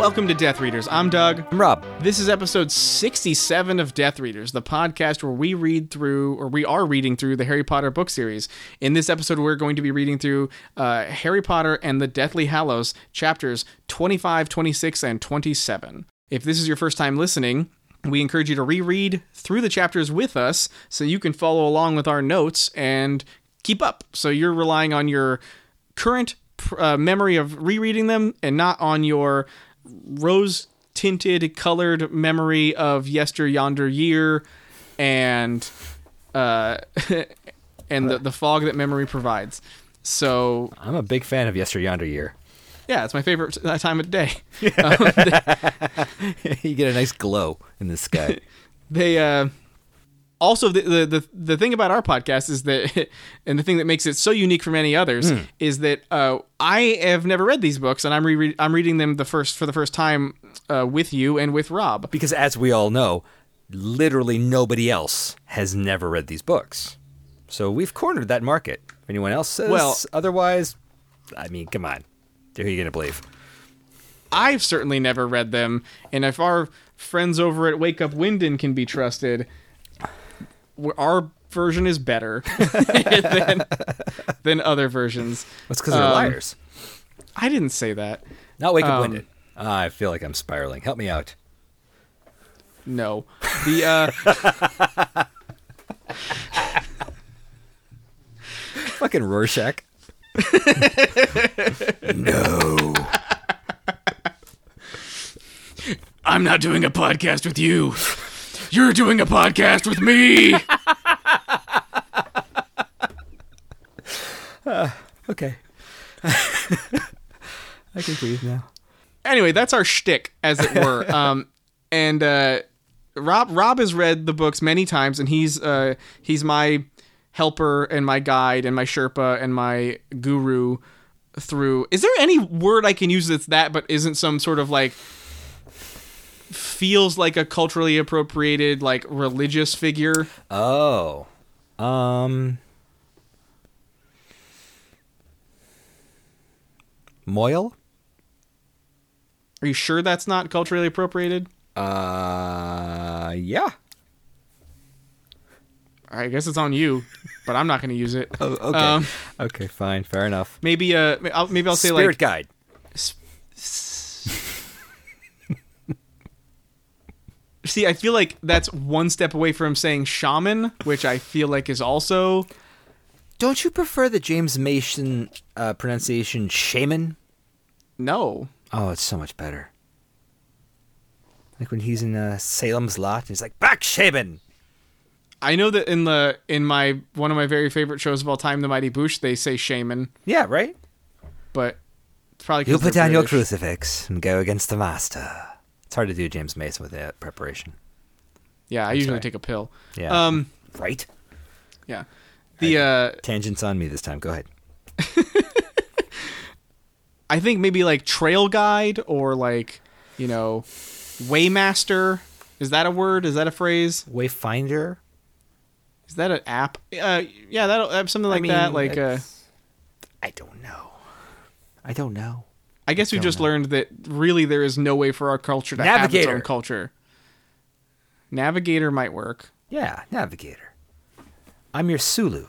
Welcome to Death Readers. I'm Doug. I'm Rob. This is episode 67 of Death Readers, the podcast where we read through, or we are reading through, the Harry Potter book series. In this episode, we're going to be reading through uh, Harry Potter and the Deathly Hallows, chapters 25, 26, and 27. If this is your first time listening, we encourage you to reread through the chapters with us so you can follow along with our notes and keep up. So you're relying on your current uh, memory of rereading them and not on your rose tinted colored memory of yester yonder year and uh and the, the fog that memory provides so I'm a big fan of Yester Yonder Year. yeah it's my favorite time of day you get a nice glow in the sky. they uh also the, the the the thing about our podcast is that and the thing that makes it so unique from any others is that uh I have never read these books and I'm re- I'm reading them the first for the first time uh, with you and with Rob because as we all know, literally nobody else has never read these books. So we've cornered that market. If anyone else says Well- otherwise, I mean, come on. Who are you going to believe? I've certainly never read them, and if our friends over at Wake Up Winden can be trusted, our version is better than, than other versions. That's because they're Um, liars. I didn't say that. Not wake up um, winded. Ah, I feel like I'm spiraling. Help me out. No, the uh, Fucking Rorschach. no. I'm not doing a podcast with you. You're doing a podcast with me. Okay. I can breathe now. anyway, that's our shtick, as it were. Um, and uh, Rob Rob has read the books many times, and he's uh, he's my helper and my guide and my Sherpa and my guru through. Is there any word I can use that's that, but isn't some sort of like feels like a culturally appropriated like religious figure? Oh. Um. Moyle? Are you sure that's not culturally appropriated? Uh, yeah. I guess it's on you, but I'm not going to use it. Oh, okay. Um, okay, fine, fair enough. maybe uh, I'll, maybe I'll say Spirit like Spirit guide. See, I feel like that's one step away from saying shaman, which I feel like is also Don't you prefer the James Mason uh, pronunciation shaman? no. Oh, it's so much better. Like when he's in uh, Salem's Lot, he's like, back shaman. I know that in the in my one of my very favorite shows of all time, The Mighty Boosh, they say shaman, Yeah, right? but it's probably You put down your crucifix and go against the master. It's hard to do James Mason with that preparation. Yeah, I usually sorry. take a pill. Yeah. Um. right? Yeah. The uh, Tangents on me this time. Go ahead. I think maybe like trail guide or like you know, waymaster. Is that a word? Is that a phrase? Wayfinder. Is that an app? Uh, yeah, that uh, something like that. Like uh, I don't know. I don't know. I guess we just know. learned that really there is no way for our culture to have its own culture. Navigator might work. Yeah, navigator. I'm your Sulu.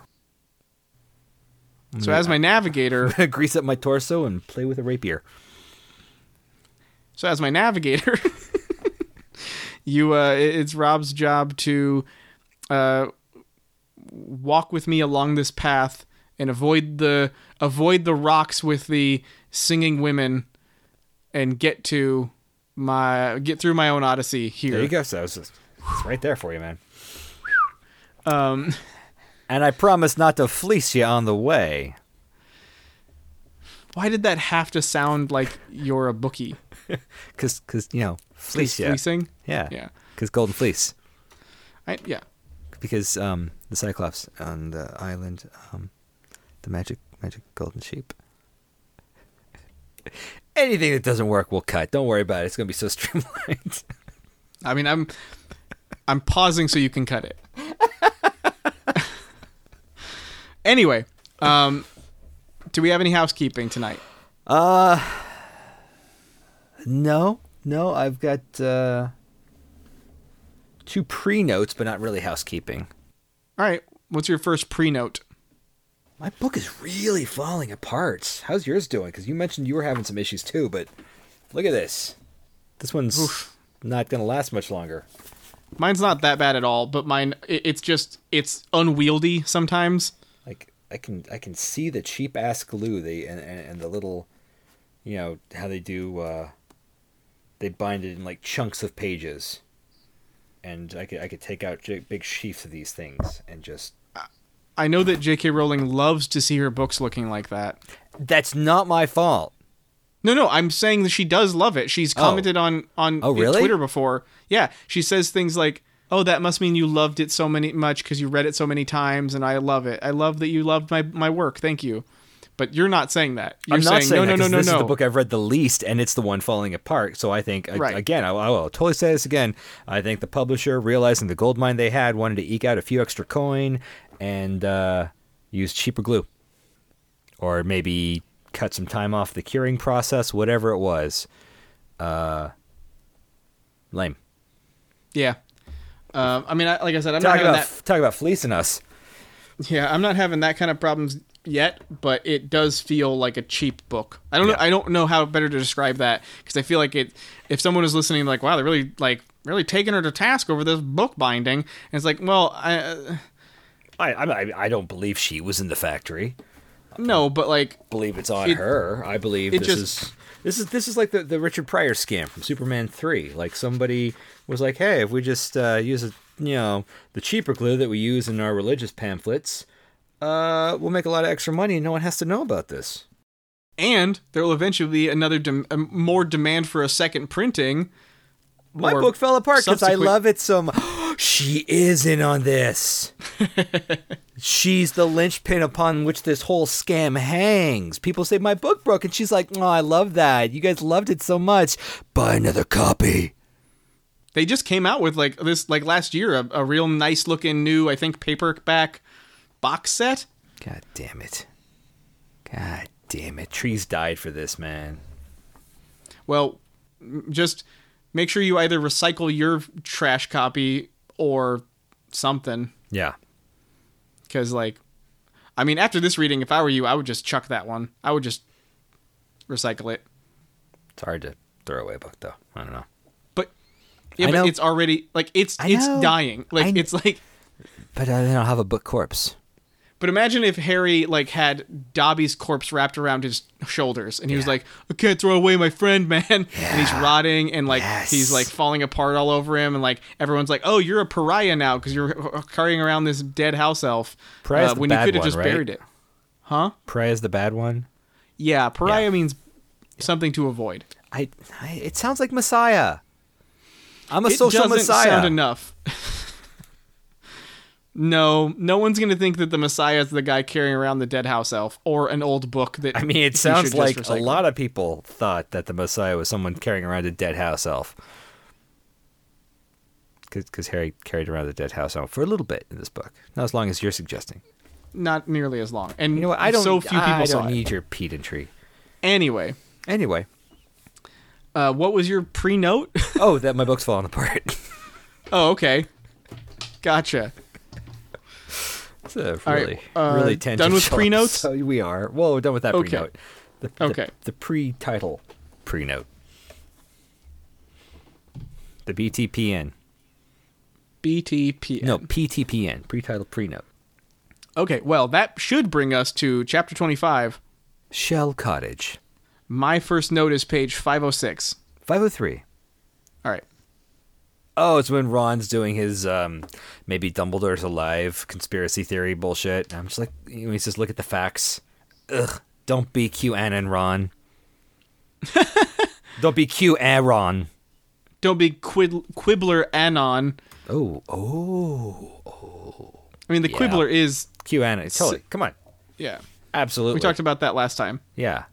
So as my navigator, Grease up my torso and play with a rapier. so as my navigator, you uh, it's Rob's job to uh, walk with me along this path and avoid the avoid the rocks with the singing women and get to my get through my own odyssey here. There you go. So it's, it's right there for you, man. Um, And I promise not to fleece you on the way. why did that have to sound like you're a bookie? Cause, cause you know, fleece you. Fleecing? Yeah. Yeah. Cause golden fleece. I, yeah. Because um, the Cyclops on the island, um, the magic, magic golden sheep. Anything that doesn't work, we'll cut. Don't worry about it. It's gonna be so streamlined. I mean, I'm I'm pausing so you can cut it. anyway, um, do we have any housekeeping tonight? Uh, No, no, I've got uh, two pre notes, but not really housekeeping. All right. What's your first pre-note? My book is really falling apart. How's yours doing? Because you mentioned you were having some issues too, but look at this. This one's Oof. not going to last much longer. Mine's not that bad at all, but mine it's just it's unwieldy sometimes. Like I can I can see the cheap ass glue they and, and, and the little, you know how they do. Uh, they bind it in like chunks of pages, and I could I could take out big sheafs of these things and just. I know that J.K. Rowling loves to see her books looking like that. That's not my fault. No, no, I'm saying that she does love it. She's oh. commented on on Oh, really? Twitter before. Yeah, she says things like, "Oh, that must mean you loved it so many much because you read it so many times, and I love it. I love that you loved my my work. Thank you." But you're not saying that. You're I'm not saying no, that no, no, no, this no. is the book I've read the least, and it's the one falling apart. So I think Right. again, I, will totally say this again. I think the publisher, realizing the gold mine they had, wanted to eke out a few extra coin and uh, use cheaper glue, or maybe cut some time off the curing process, whatever it was. Uh, lame. Yeah. Um, I mean, I, like I said, I'm not Talk having about that. talk about fleecing us. Yeah, I'm not having that kind of problems yet, but it does feel like a cheap book. I don't know. I don't know how better to describe that because I feel like it. If someone is listening, like, wow, they're really like really taking her to task over this book binding, and it's like, well, I. Uh, I, I I don't believe she was in the factory. no, but like, believe it's on It- her. I believe it this just- is this is this is like the, the Richard Pryor scam from Superman three. Like somebody was like, "Hey, if we just uh, use a, you know the cheaper glue that we use in our religious pamphlets, uh, we'll make a lot of extra money, and no one has to know about this." and there will eventually be another dem- more demand for a second printing. My book fell apart because I love it so much. she is in on this. she's the linchpin upon which this whole scam hangs. People say my book broke, and she's like, "Oh, I love that. You guys loved it so much. Buy another copy." They just came out with like this like last year a, a real nice looking new I think paperback box set. God damn it. God damn it. Trees died for this, man. Well, just make sure you either recycle your trash copy or something. Yeah. Because, like, I mean, after this reading, if I were you, I would just chuck that one. I would just recycle it. It's hard to throw away a book, though. I don't know. But yeah, I but know. it's already like it's I it's know. dying. Like I- it's like. But uh, then I'll have a book corpse. But imagine if Harry like had Dobby's corpse wrapped around his shoulders, and he was like, "I can't throw away my friend, man," and he's rotting, and like Yes. he's like falling apart all over him, and like everyone's like, "Oh, you're a pariah now because you're carrying around this dead house elf." Pariah's uh, when you could have just right? buried it, huh? Is the bad one. Yeah, pariah Yeah. means something to avoid. I, I. It sounds like Messiah. I'm a it social doesn't Messiah. sound enough. no, no one's gonna think that the Messiah is the guy carrying around the dead house elf or an old book that. I mean, it sounds like a lot of people thought that the Messiah was someone carrying around a dead house elf. Because Harry carried around the dead house elf for a little bit in this book. Not as long as you're suggesting. Not nearly as long, and You know what? I don't. So few people I don't it. need your pedantry. Anyway, Anyway. uh, what was your pre-note? Oh, that my book's falling apart. oh, okay, gotcha. It's a All right, really, uh, really done with pre-notes? So we are. Well, we're done with that Okay. pre-note. The, the- Okay. The, pre-title pre-note. The BTPN. BTPN. No, PTPN. Pre-title pre-note. Okay, well, that should bring us to chapter twenty-five. Shell Cottage. My first note is page five hundred six. 503. All right. Oh, it's when Ron's doing his um, maybe Dumbledore's alive conspiracy theory bullshit. And I'm just like, you know, he says, look at the facts. Ugh, don't be QAnon, Ron. don't be QAnon. Don't be quid- Quibbler Anon. Oh, oh, oh. I mean, the Yeah. Quibbler is QAnon. Totally. Come on. yeah. Absolutely. We talked about that last time. Yeah.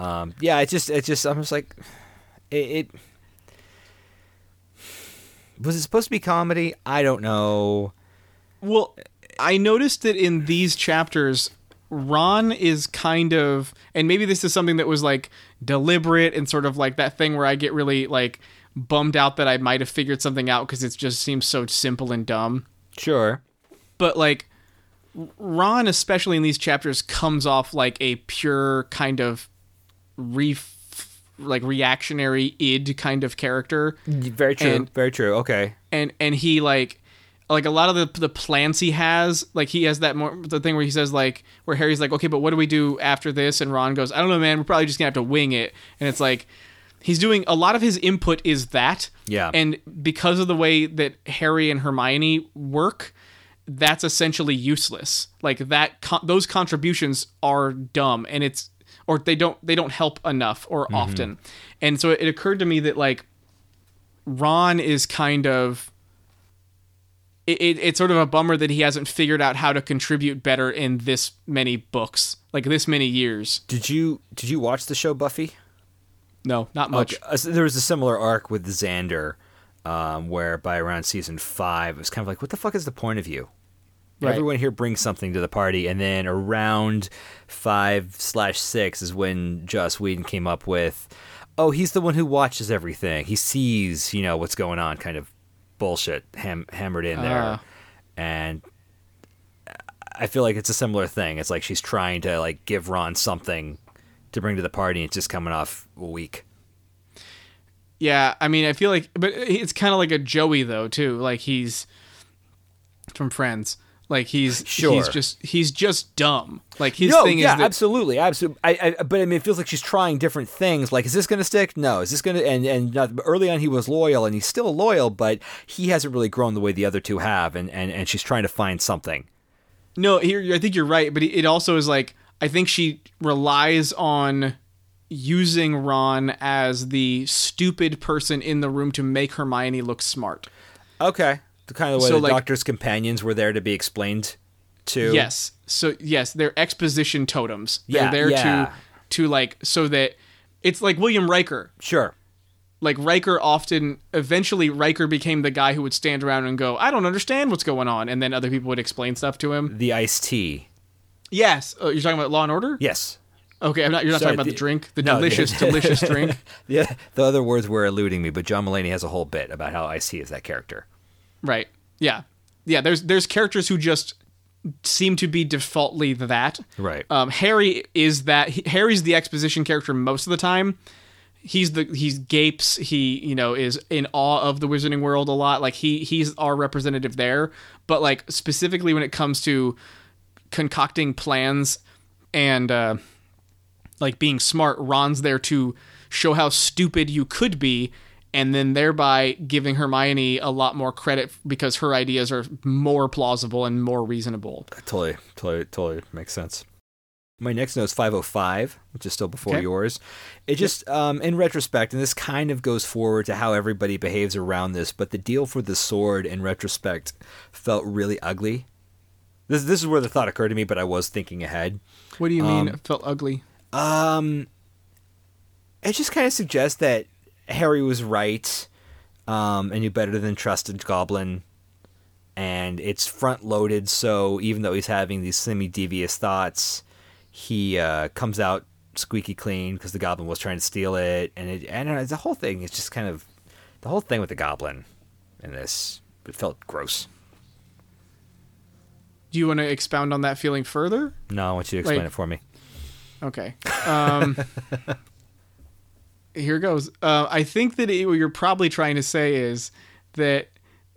Um, yeah, it just, it just, I'm just like, it, it. Was it supposed to be comedy? I don't know. Well, I noticed that in these chapters, Ron is kind of, and maybe this is something that was like deliberate and sort of like that thing where I get really like bummed out that I might have figured something out because it just seems so simple and dumb. Sure. But like Ron, especially in these chapters, comes off like a pure kind of re like reactionary id kind of character Very true. And- very true. Okay. and and he like like a lot of the the plans he has like he has that more the thing where he says like where Harry's like okay but what do we do after this and Ron goes I don't know man we're probably just gonna have to wing it and it's like he's doing a lot of his input is that Yeah. and because of the way that Harry and Hermione work that's essentially useless like that con- those contributions are dumb and it's or they don't they don't help enough or often and so it occurred to me that like Ron is kind of it, it, it's sort of a bummer that he hasn't figured out how to contribute better in this many books, like this many years. Did you did you watch the show Buffy? No, not much. Okay, uh, there was a similar arc with Xander, um, where by around season five, it was kind of like, what the fuck is the point of you? Right. Everyone here brings something to the party, and then around five slash six is when Joss Whedon came up with, oh, he's the one who watches everything. He sees, you know, what's going on, kind of bullshit ham- hammered in there, Ah. and I feel like it's a similar thing. It's like she's trying to like give Ron something to bring to the party, and it's just coming off weak. Yeah, I mean, I feel like, but it's kind of like a Joey though too. Like he's from Friends. Like he's Sure. he's just he's just dumb. Like his no, thing yeah, is that absolutely, absolutely. I, I, but I mean, it feels like she's trying different things. Like, is this going to stick? No. Is this going to? And and not, early on, he was loyal, and he's still loyal, but he hasn't really grown the way the other two have, and and, and she's trying to find something. No, here I think you're right, but it also is like I think she relies on using Ron as the stupid person in the room to make Hermione look smart. Okay, the kind of way So, the like- doctor's companions were there to be explained to. Yes. So yes, they're exposition totems. They're Yeah, there yeah. to to like so that it's like William Riker. sure. Like Riker often eventually Riker became the guy who would stand around and go, "I don't understand what's going on," and then other people would explain stuff to him. The iced tea. Yes. Oh, you're talking about Law and Order? Yes. Okay, I'm not you're not Sorry, talking about the, the- drink, the no, the- delicious delicious drink. Yeah, the other words were eluding me, but John Mulaney has a whole bit about how iced tea is that character. Right. Yeah. Yeah, there's there's characters who just seem to be defaultly that. Right. Um, Harry is that he, Harry's the exposition character most of the time. He's the he's gapes. He you know is in awe of the Wizarding World a lot. Like he he's our representative there. But like specifically when it comes to concocting plans and uh, like being smart, Ron's there to show how stupid you could be. And then thereby giving Hermione a lot more credit because her ideas are more plausible and more reasonable. Totally, totally, totally makes sense. My next note is 505, which is still before Okay. yours. It just, um, in retrospect, and this kind of goes forward to how everybody behaves around this, but the deal for the sword, in retrospect, felt really ugly. This, this is where the thought occurred to me, but I was thinking ahead. What do you mean? Um, it felt ugly. Um, it just kind of suggests that Harry was right, um, and knew better than trusted Goblin, and it's front loaded. So even though he's having these semi devious thoughts, he uh, comes out squeaky clean because the Goblin was trying to steal it, and it, know, the whole thing is just kind of the whole thing with the Goblin in this. It felt gross. Do you want to expound on that feeling further? No, I want you to explain Like- it for me. Okay. Um, here goes. Uh, I think that it, what you're probably trying to say is that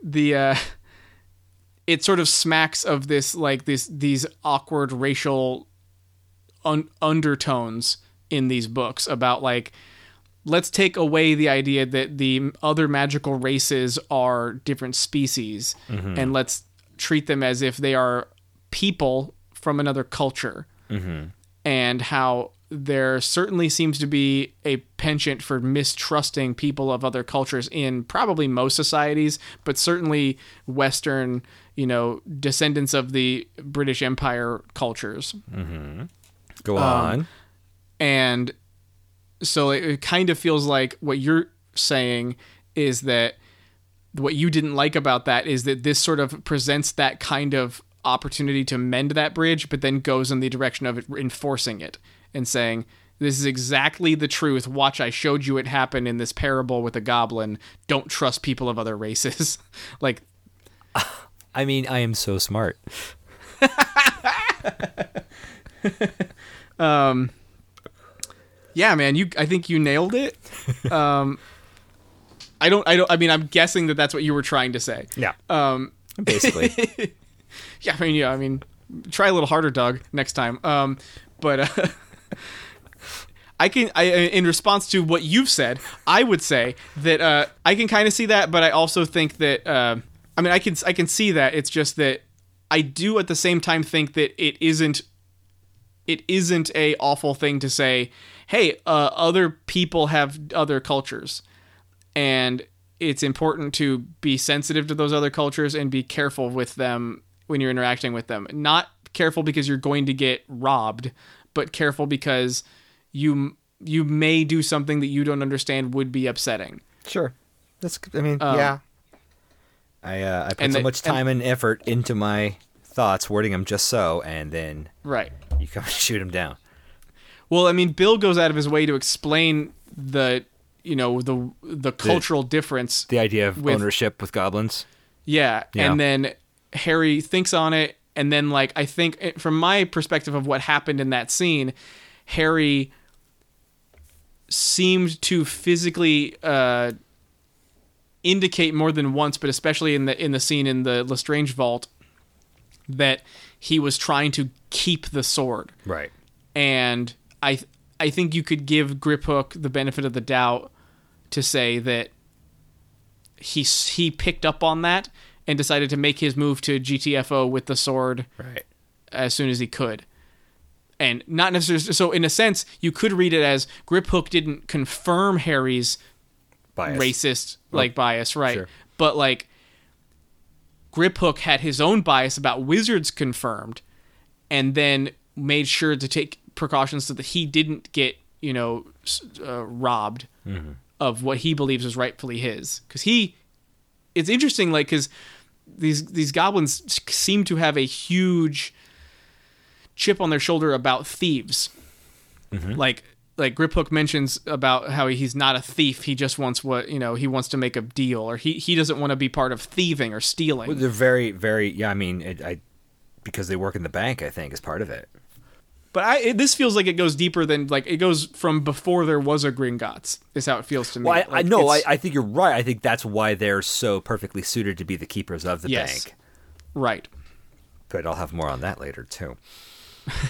the uh, it sort of smacks of this like this these awkward racial un- undertones in these books about like let's take away the idea that the other magical races are different species and let's treat them as if they are people from another culture and how there certainly seems to be a penchant for mistrusting people of other cultures in probably most societies, but certainly Western, you know, descendants of the British Empire cultures. Go Um, on. And so it, it kind of feels like what you're saying is that what you didn't like about that is that this sort of presents that kind of opportunity to mend that bridge, but then goes in the direction of enforcing it and saying, "This is exactly the truth. Watch, I showed you it happen in this parable with a goblin. Don't trust people of other races." like, I mean, I am so smart. um, yeah, man, you. I think you nailed it. Um, I don't. I don't. I mean, I'm guessing that that's what you were trying to say. Yeah. Um, Basically. yeah, I mean, yeah, I mean, try a little harder, Doug, next time. Um, but uh, I can, I in response to what you've said, I would say that uh, I can kind of see that, but I also think that, uh, I mean, I can, I can see that. It's just that I do at the same time think that it isn't, it isn't a awful thing to say. Hey, uh, other people have other cultures, and it's important to be sensitive to those other cultures and be careful with them when you're interacting with them. Not careful because you're going to get robbed, but careful because you you may do something that you don't understand would be upsetting. Sure. That's. I mean, yeah. I uh, I put so the- much time and, effort into my thoughts, wording them just so, and then Right. you come and shoot them down. Well, I mean, Bill goes out of his way to explain the you know the the cultural difference. The idea of With- ownership with goblins. Yeah, Yeah. and then Harry thinks on it, and then like I think it- from my perspective of what happened in that scene, Harry seemed to physically uh, indicate more than once, but especially in the in the scene in the Lestrange vault, that he was trying to keep the sword Right. and I I think you could give Griphook the benefit of the doubt to say that he he picked up on that and decided to make his move to GTFO with the sword Right. as soon as he could. And not necessarily so in a sense you could read it as Griphook didn't confirm Harry's Bias. racist like bias, right? sure. But like Griphook had his own bias about wizards confirmed and then made sure to take precautions so that he didn't get, you know, uh, robbed of what he believes is rightfully his cuz he it's interesting like cuz these these goblins seem to have a huge chip on their shoulder about thieves. Mm-hmm. Like like Griphook mentions about how he's not a thief. He just wants what you know. He wants to make a deal, or he he doesn't want to be part of thieving or stealing. They're very, very. Yeah, I mean, it, I because they work in the bank. I think is part of it. But I it, this feels like it goes deeper than like it goes from before there was a Gringotts. Is how it feels to me. Well, I, I Like, know. I, I think you're right. I think that's why they're so perfectly suited to be the keepers of the Yes. bank. right. But I'll have more on that later too.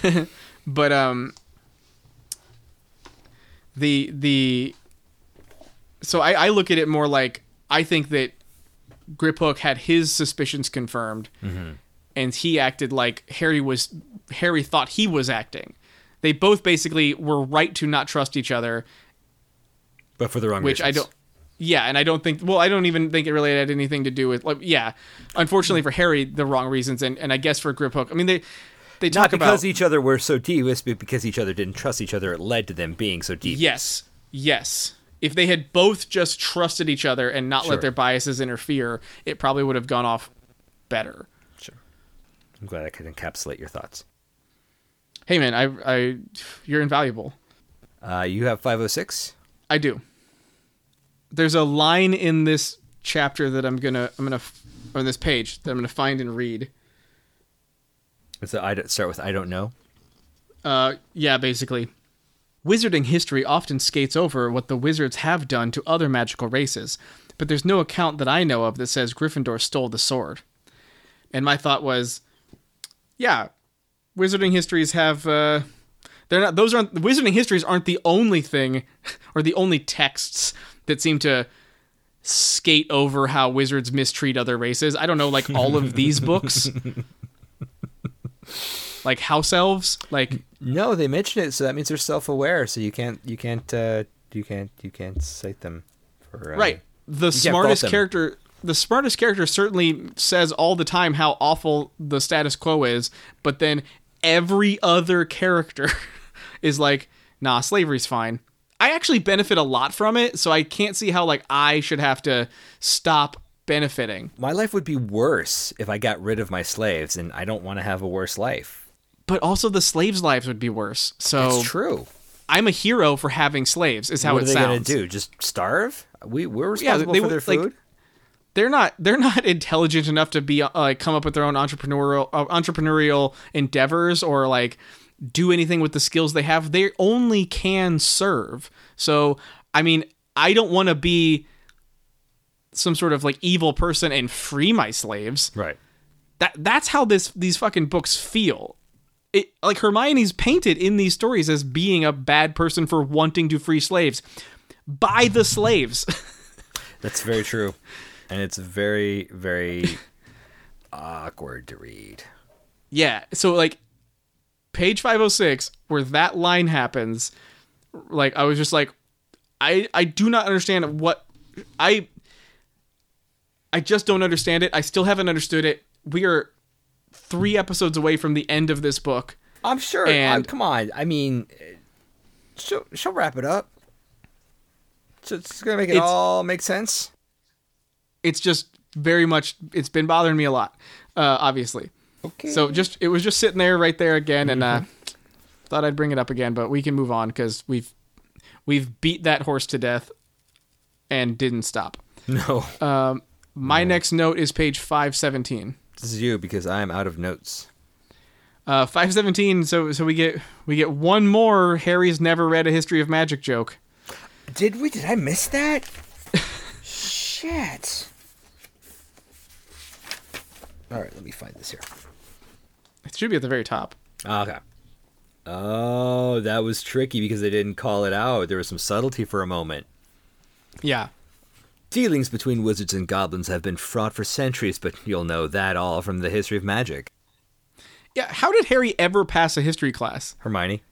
but um the the so I, I look at it more like I think that Griphook had his suspicions confirmed and he acted like Harry was Harry thought he was acting. They both basically were right to not trust each other, But for the wrong which I don't yeah, and I don't think well, I don't even think it really had anything to do with like yeah. Unfortunately for Harry, the wrong reasons and, and I guess for Griphook, I mean they they talk Not because about each other were so devious, but because each other didn't trust each other. It led to them being so devious. Yes. Yes. If they had both just trusted each other and not Sure. let their biases interfere, it probably would have gone off better. Sure. I'm glad I could encapsulate your thoughts. Hey man, I I you're invaluable. Uh, you have 506. I do. There's a line in this chapter that I'm to I'm to on this page that I'm going to find and read. A, I start with I don't know. Uh, yeah, basically. Wizarding history often skates over what the wizards have done to other magical races, but there's no account that I know of that says Gryffindor stole the sword. And my thought was, yeah, wizarding histories have. Uh, they're not. Those aren't. Wizarding histories aren't the only thing, or the only texts that seem to skate over how wizards mistreat other races. I don't know, like all of these books, like house elves, like No, they mentioned it, so that means they're self-aware. So you can't, you can't, uh, you can't, you can't cite them for uh, right. The smartest character the smartest character certainly says all the time how awful the status quo is but then every other character is like nah slavery's fine. I actually benefit a lot from it so i can't see how like i should have to stop benefiting. My life would be worse if I got rid of my slaves, and I don't want to have a worse life. But also the slaves' lives would be worse. So It's true. I'm a hero for having slaves. Is how what it are they sounds. gonna do? Just starve? We we're Yeah, responsible they for their would, like, food. They're not. They're not intelligent enough to be uh, like come up with their own entrepreneurial uh, entrepreneurial endeavors or like do anything with the skills they have. They only can serve. So I mean, I don't want to be some sort of like evil person and free my slaves. right. that that's how this these fucking books feel. It like Hermione's painted in these stories as being a bad person for wanting to free slaves by the slaves. That's very true, and it's very very awkward to read. yeah, so like page 506 where that line happens, like I was just like I I do not understand what I I just don't understand it. I still haven't understood it. We are 3 episodes away from the end of this book. I'm sure. And- uh, come on. I mean, she'll she'll wrap it up. So it's gonna make it all make sense. it's just very much it's been bothering me a lot uh obviously Okay. so just it was just sitting there right there again and uh thought i'd bring it up again but we can move on because we've we've beat that horse to death and didn't stop no, um my next note is page 517 this is you because I am out of notes. uh 517 so so we get we get one more harry's never read a history of magic joke Did we? Did I miss that? Shit. All right, let me find this here. it should be at the very top Okay. Oh, that was tricky because they didn't call it out. There was some subtlety for a moment. yeah Dealings between wizards and goblins have been fraught for centuries, but you'll know that all from the history of magic. yeah how did harry ever pass a history class Hermione.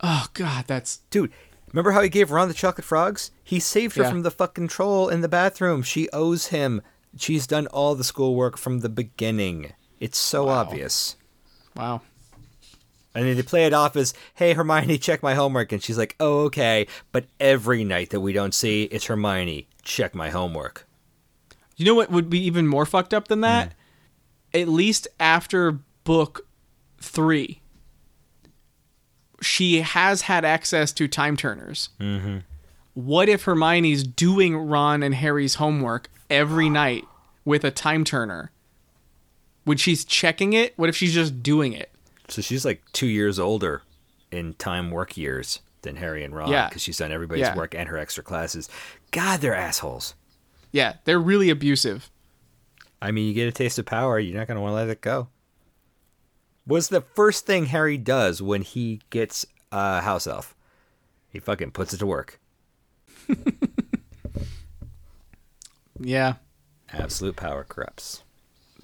oh god that's Dude, remember how he gave Ron the chocolate frogs? He saved her Yeah. from the fucking troll in the bathroom. She owes him. She's done all the schoolwork from the beginning. It's so Wow. obvious. wow And then they play it off as, hey, Hermione, check my homework. And she's like, oh, okay. But every night that we don't see, it's Hermione, check my homework. You know what would be even more fucked up than that? At least after book three, she has had access to time turners. Mm-hmm. What if Hermione's doing Ron and Harry's homework every night with a time turner? When she's checking it, what if she's just doing it? So she's like two years older in time work years than Harry and Ron Yeah. because she's done everybody's Yeah. work and her extra classes. God, they're assholes. Yeah, they're really abusive. I mean, you get a taste of power, you're not going to want to let it go. What's the first thing Harry does when he gets a house elf? He fucking puts it to work. Yeah. Absolute power corrupts.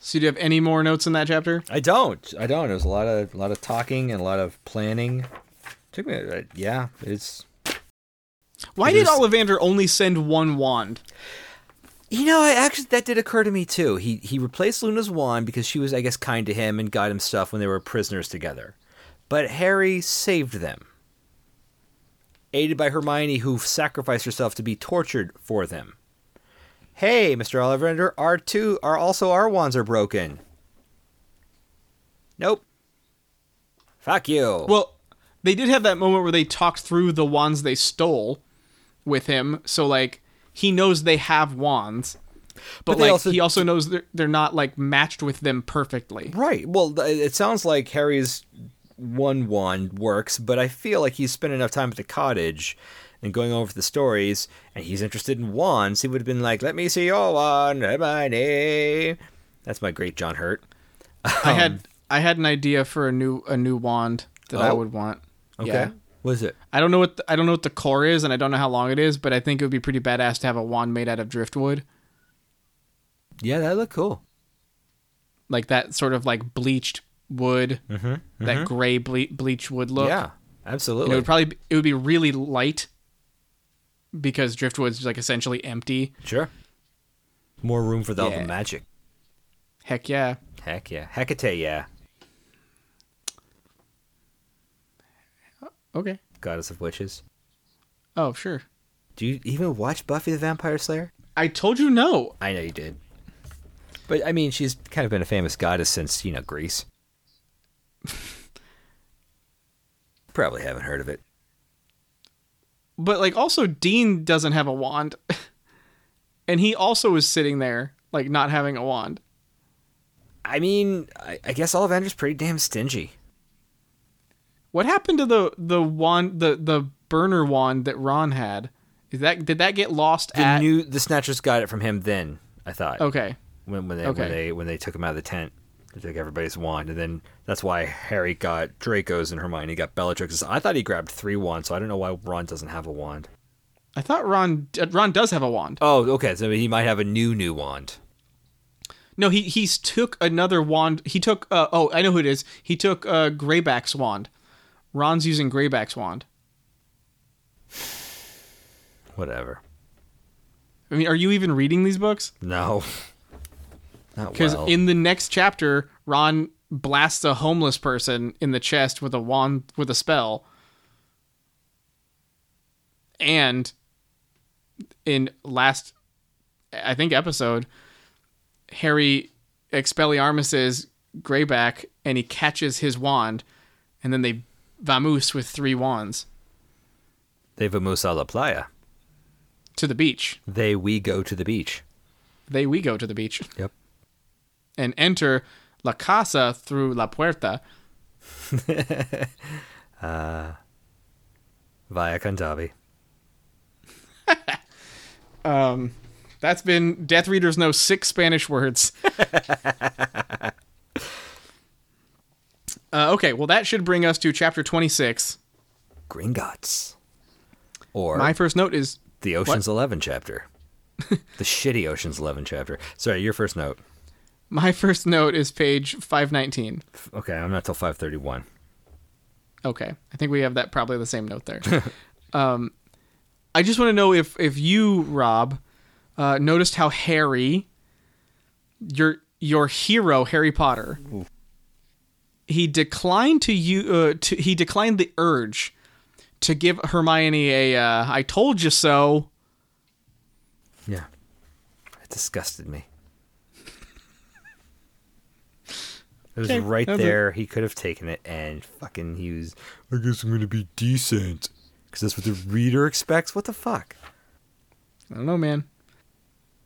So do you have any more notes in that chapter? I don't. I don't. It was a lot of a lot of talking and a lot of planning. Took me. Uh, yeah, it's. Why did There's- Ollivander only send one wand? You know, I actually that did occur to me too. He he replaced Luna's wand because she was, I guess, kind to him and got him stuff when they were prisoners together. But Harry saved them, aided by Hermione, who sacrificed herself to be tortured for them. Hey, Mister Ollivander, our two are also our wands are broken. Nope. Fuck you. Well, they did have that moment where they talked through the wands they stole with him, so like he knows they have wands, but, But like also- he also knows they're, they're not like matched with them perfectly. Right. Well, it sounds like Harry's one wand works, but I feel like he's spent enough time at the cottage and going over the stories, and he's interested in wands. He would have been like, "Let me see your wand, Hermione." That's my great John Hurt. I had I had an idea for a new a new wand that I Oh. would want. Okay. Yeah. What is it? I don't know what the, I don't know what the core is, and I don't know how long it is, but I think it would be pretty badass to have a wand made out of driftwood, Yeah, that look cool. like that sort of like bleached wood, Mm-hmm. that gray ble- bleached wood look. Yeah, And absolutely. it would probably be, it would be really light because driftwood's like essentially empty. sure. More room for the Yeah. magic. Heck yeah. Heck yeah. Hecate, yeah. Okay. Goddess of witches. Oh, sure. Do you even watch Buffy the Vampire Slayer? I told you no. I know you did. But I mean, she's kind of been a famous goddess since, you know, Greece. Probably haven't heard of it. But like also Dean doesn't have a wand. and he also is sitting there like not having a wand. I mean, I, I guess Ollivander's pretty damn stingy. What happened to the the wand the the burner wand that Ron had? Is that did that get lost The at new the Snatchers got it from him then, I thought. Okay. When when they Okay. when they when they took him out of the tent. They took everybody's wand, and then that's why Harry got Draco's and Hermione He got Bellatrix's. I thought he grabbed three wands, so I don't know why Ron doesn't have a wand. I thought Ron uh, Ron does have a wand. Oh, okay, so he might have a new new wand. No, he he's took another wand. He took uh, oh, I know who it is. He took uh Greyback's wand. Ron's using Greyback's wand. Whatever. I mean, are you even reading these books? No. Because well. in the next chapter, Ron blasts a homeless person in the chest with a wand with a spell. And in last, I think episode, Harry Expelliarmus's Greyback, and he catches his wand, and then they vamoose with three wands they vamoose a la playa. to the beach. They we go to the beach. They we go to the beach Yep. And enter La Casa through La Puerta. Via Cantabi. Um, that's been Death Readers know six Spanish words. uh, okay, well that should bring us to chapter twenty six. Gringotts. Or My first note is the Ocean's Eleven chapter. the shitty Ocean's Eleven chapter. Sorry, your first note. My first note is page five nineteen. Okay, I'm not till five thirty one. Okay, I think we have that probably the same note there. um, I just want to know if if you Rob uh, noticed how Harry, your your hero Harry Potter, he declined to you uh, to he declined the urge to give Hermione a uh, "I told you so." Yeah. It disgusted me. It was Okay, right that's it. there. He could have taken it and fucking he was, I guess I'm going to be decent. Because that's what the reader expects. What the fuck? I don't know, man.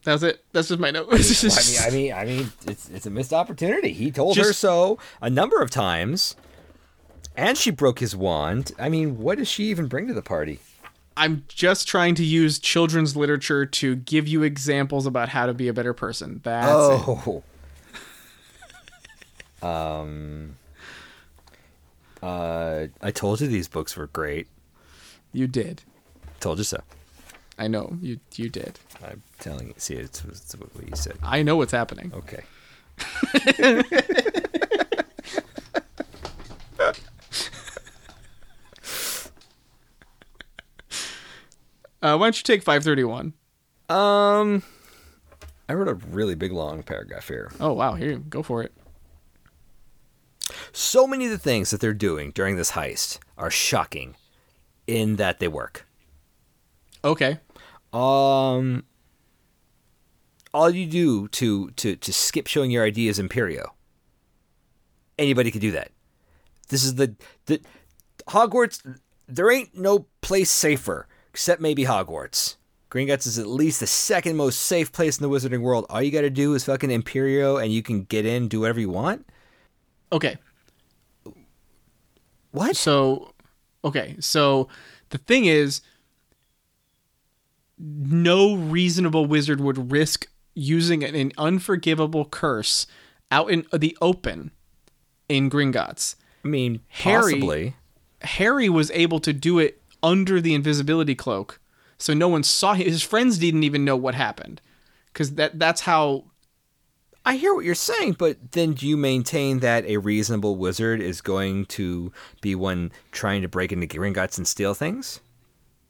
That was it. That's just my note. I mean, I mean, I mean, it's it's a missed opportunity. He told her so a number of times, and she broke his wand. I mean, what does she even bring to the party? I'm just trying to use children's literature to give you examples about how to be a better person. That's it. Oh. Um, uh, I told you these books were great. You did. Told you so. I know you. You did. I'm telling you. See, it's, it's what you said. I know what's happening. Okay. Uh, why don't you take 531? Um, I wrote a really big long paragraph here. Oh wow, here, go for it. So many of the things that they're doing during this heist are shocking in that they work. Okay. Um all you do to to to skip showing your ID is Imperio. Anybody could do that. This is the the Hogwarts there ain't no place safer except maybe Hogwarts. Gringotts is at least the second most safe place in the wizarding world. All you got to do is fucking Imperio and you can get in, do whatever you want. Okay. What? So, okay. So the thing is, no reasonable wizard would risk using an, an unforgivable curse out in the open in Gringotts. I mean, Harry- possibly. Harry was able to do it under the invisibility cloak, so no one saw him. His friends didn't even know what happened, because that that's how. I hear what you're saying, but then do you maintain that a reasonable wizard is going to be one trying to break into Gringotts and steal things?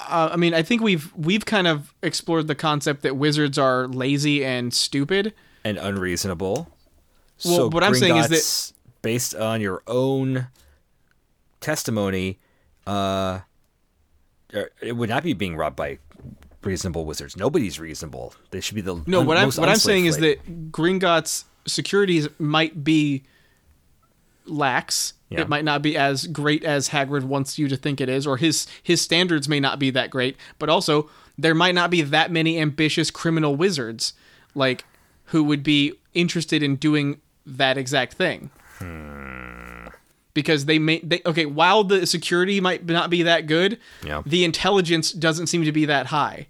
Uh, I mean, I think we've we've kind of explored the concept that wizards are lazy and stupid. And unreasonable. Well, what I'm saying is that- based on your own testimony, uh, er, it would not be being robbed by reasonable wizards. Nobody's reasonable. They should be the No, un- what I'm what I'm saying is that Gringotts securities might be lax. Yeah. It might not be as great as Hagrid wants you to think it is, or his his standards may not be that great. But also, there might not be that many ambitious criminal wizards, like who would be interested in doing that exact thing. Hmm. Because they may they okay, while the security might not be that good, Yeah. the intelligence doesn't seem to be that high.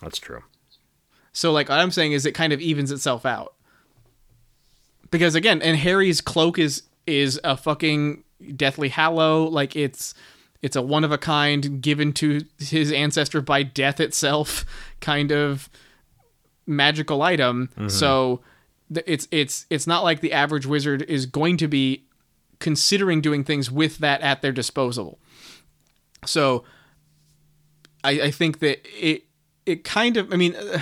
That's true. So like what I'm saying is it kind of evens itself out. Because again, and Harry's cloak is is a fucking deathly hallow, like it's it's a one of a kind given to his ancestor by death itself kind of magical item. Mm-hmm. So it's it's it's not like the average wizard is going to be considering doing things with that at their disposal. So I, I think that it it kind of I mean uh,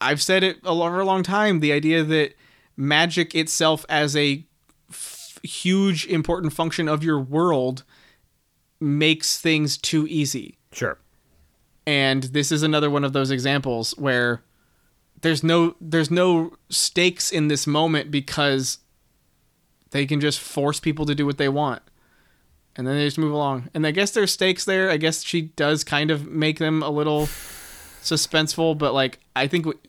I've said it a lo- for a long time the idea that magic itself as a f- huge important function of your world makes things too easy. Sure. And this is another one of those examples where there's no there's no stakes in this moment because they can just force people to do what they want. And then they just move along. And I guess there's stakes there. I guess she does kind of make them a little suspenseful, but like I think w-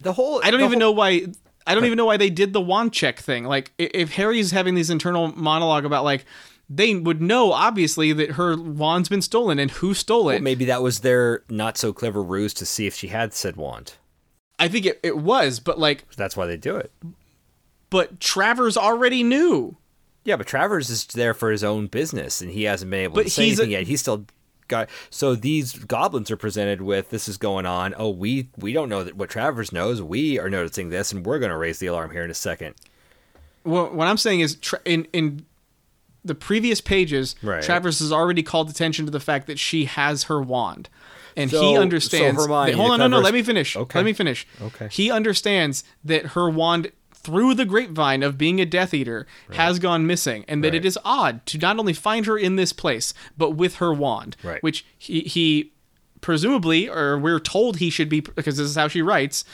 The whole I don't even whole- know why. I don't even know why they did the wand check thing. Like, if Harry's having these internal monologue about like, they would know obviously that her wand's been stolen and who stole it. Maybe that was their not so clever ruse to see if she had said wand. I think it, it was, but like, That's why they do it. But Travers already knew. Yeah, but Travers is there for his own business, and he hasn't been able But to say he's a- anything yet. He's still got. So these goblins are presented with this is going on. Oh, we we don't know that what Travers knows. We are noticing this, and we're going to raise the alarm here in a second. Well, what I'm saying is, tra- in in the previous pages, Right. Travers has already called attention to the fact that she has her wand, and So- he so understands. Hermione, that- hold on, no, no, let me finish. Okay. Let me finish. Okay. He understands that her wand, through the grapevine of being a Death Eater, has gone missing, and that Right. it is odd to not only find her in this place, but with her wand, Right. which he he presumably, or we're told he should be, because this is how she writes.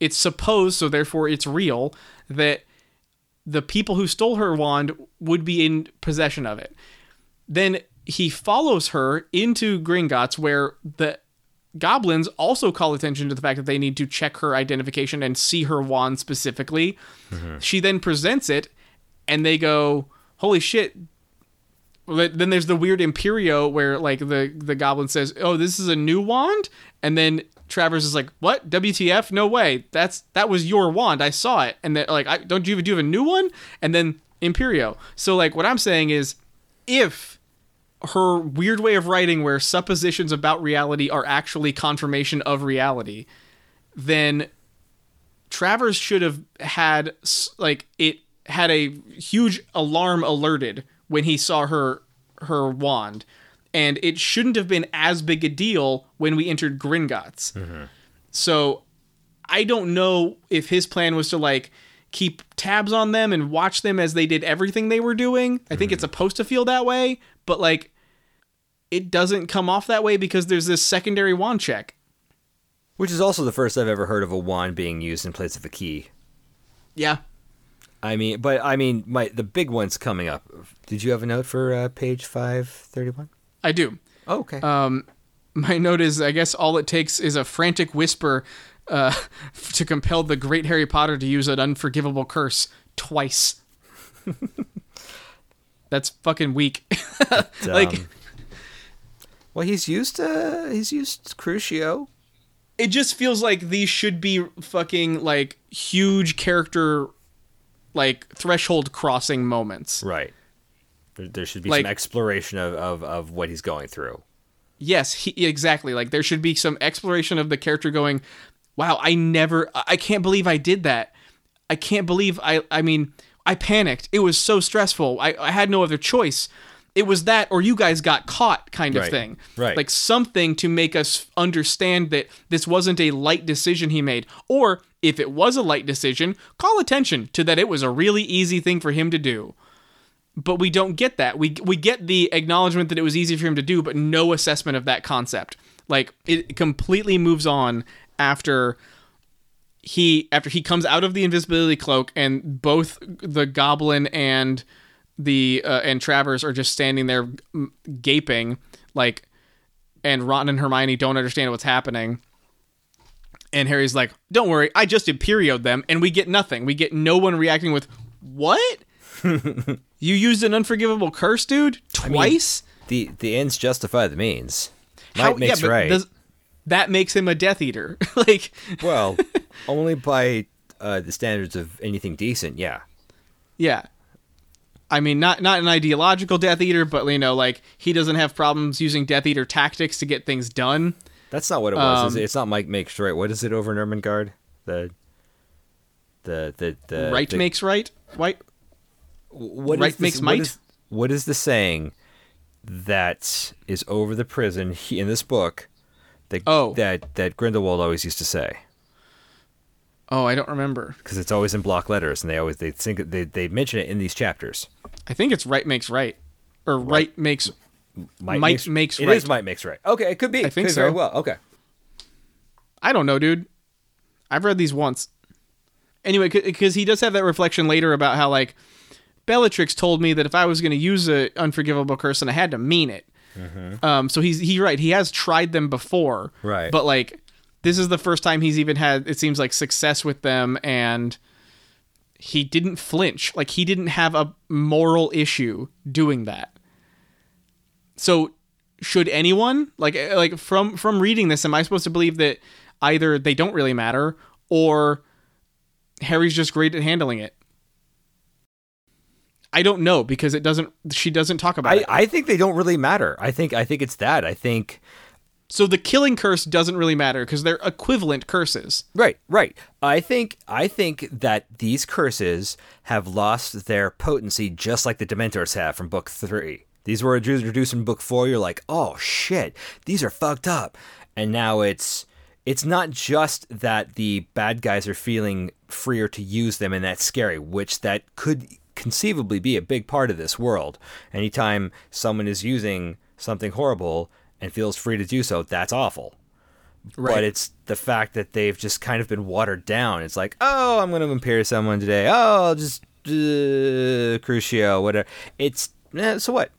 It's supposed, so therefore it's real, that the people who stole her wand would be in possession of it. Then he follows her into Gringotts, where the goblins also call attention to the fact that they need to check her identification and see her wand specifically. Mm-hmm. She then presents it, and they go, "Holy shit!" Then there's the weird Imperio where like the the goblin says, "Oh, this is a new wand," and then Travers is like, "What? WTF? No way! That's that was your wand. I saw it." And then like, I, "Don't you even do you have a new one?" And then Imperio. So like, what I'm saying is, if her weird way of writing, where suppositions about reality are actually confirmation of reality, then Travers should have had like it had a huge alarm alerted when he saw her her wand, and it shouldn't have been as big a deal when we entered Gringotts. Mm-hmm. So I don't know if his plan was to like keep tabs on them and watch them as they did everything they were doing. I think it's mm-hmm. supposed to feel that way, but like it doesn't come off that way because there's this secondary wand check. Which is also the first I've ever heard of a wand being used in place of a key. Yeah. I mean, but I mean, my the big one's coming up. Did you have a note for uh, page five thirty one? I do. Oh, okay. Um, my note is I guess all it takes is a frantic whisper uh, to compel the great Harry Potter to use an unforgivable curse twice. That's fucking weak. like well, he's used to he's used Crucio. it just feels like these should be fucking like huge character like threshold crossing moments. Right. There, there should be Like- some exploration of, of, of what he's going through. Yes, he, exactly. Like there should be some exploration of the character going, "Wow, I never I I can't believe I did that. I can't believe I I mean, I panicked. It was so stressful. I I had no other choice. It was that or you guys got caught kind of Right, thing. right. Like something to make us understand that this wasn't a light decision he made or if it was a light decision, call attention to that it was a really easy thing for him to do but we don't get that. We we get the acknowledgement that it was easy for him to do, but no assessment of that concept. Like it completely moves on after he after he comes out of the invisibility cloak and both the goblin and the uh, and Travers are just standing there gaping like and Ron and Hermione don't understand what's happening. And Harry's like, "Don't worry, I just imperioed them," and we get nothing. We get no one reacting with, "What? you used an unforgivable curse, dude, twice? The the ends justify the means. Might How- makes but right. does- that makes him a Death Eater. like, well, only by uh, the standards of anything decent. Yeah. yeah. I mean, not not an ideological Death Eater, but you know, like he doesn't have problems using Death Eater tactics to get things done. That's not what it was. is Um, it? It's not Mike makes right. What is it over in Nurmengard? The the the the right the, makes right. White. what is right this- makes what might? is- what is the saying that is over the prison he, in this book? That, Oh. that that Grindelwald always used to say Oh, I don't remember. because it's always in block letters, and they always they think they they mention it in these chapters. I think it's right makes right, or right, makes. Might, Might makes It right. is might makes right. Okay, it could be. I think Could very so. well. Okay. I don't know, dude. I've read these once. Anyway, because he does have that reflection later about how like Bellatrix told me that if I was going to use a unforgivable curse, and I had to mean it. Um, so he's he right. He has tried them before, Right. But like this is the first time he's even had it seems like success with them, and he didn't flinch. Like he didn't have a moral issue doing that. So should anyone like eh, like from from reading this am i supposed to believe that either they don't really matter or harry's just great at handling it i don't know because it doesn't she doesn't talk about I, it I think they don't really matter. I think I think it's that. I think so the killing curse doesn't really matter because they're equivalent curses Right, right. I think I think that these curses have lost their potency just like the Dementors have from book three. These were introduced in book four. You're like, oh shit, these are fucked up. And now it's it's not just that the bad guys are feeling freer to use them and that's scary, which that could conceivably be a big part of this world. Anytime someone is using something horrible and feels free to do so, that's awful Right. but it's the fact that they've just kind of been watered down. It's like, oh, I'm going to impair someone today. Oh, I'll just uh, Crucio, whatever. It's eh, so what?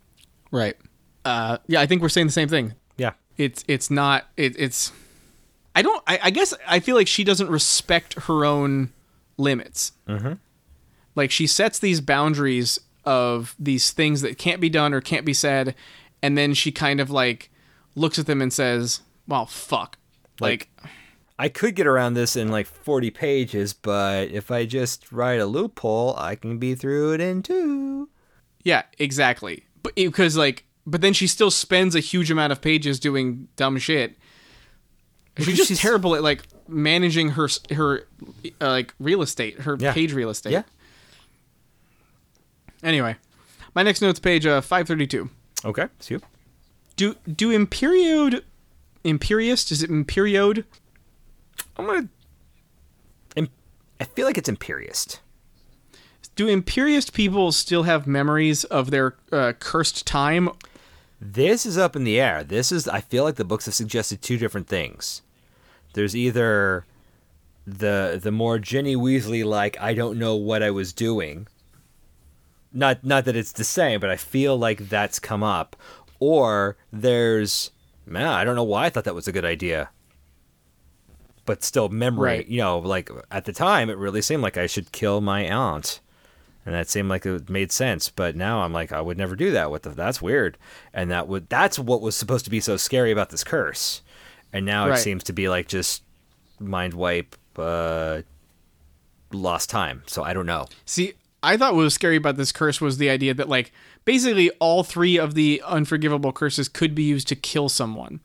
right uh yeah i think we're saying the same thing Yeah, it's it's not it, it's i don't I, I guess i feel like she doesn't respect her own limits mm-hmm. like she sets these boundaries of these things that can't be done or can't be said and then she kind of like looks at them and says well fuck like, I could get around this in like 40 pages, but if I just write a loophole, I can be through it in two. yeah exactly but because like but then she still spends a huge amount of pages doing dumb shit she's just she's- terrible at like managing her her uh, like real estate her Yeah. page real estate Yeah. Anyway, my next notes page uh, 532. Okay, see you. Do do imperiod imperiist is it imperiod? I'm gonna. Im- I feel like it's Imperiist. Do imperiist people still have memories of their uh, cursed time? This is up in the air. This is. I feel like the books have suggested two different things. There's either the the more Ginny Weasley like I don't know what I was doing. Not not that it's the same, but I feel like that's come up. Or there's man, I don't know why I thought that was a good idea. But still memory, Right. you know, like at the time it really seemed like I should kill my aunt. And that seemed like it made sense, but now I'm like I would never do that. What the that's weird. And that would that's what was supposed to be so scary about this curse. And now it seems to be like just mind wipe uh lost time. So I don't know. See, I thought what was scary about this curse was the idea that like basically all three of the unforgivable curses could be used to kill someone.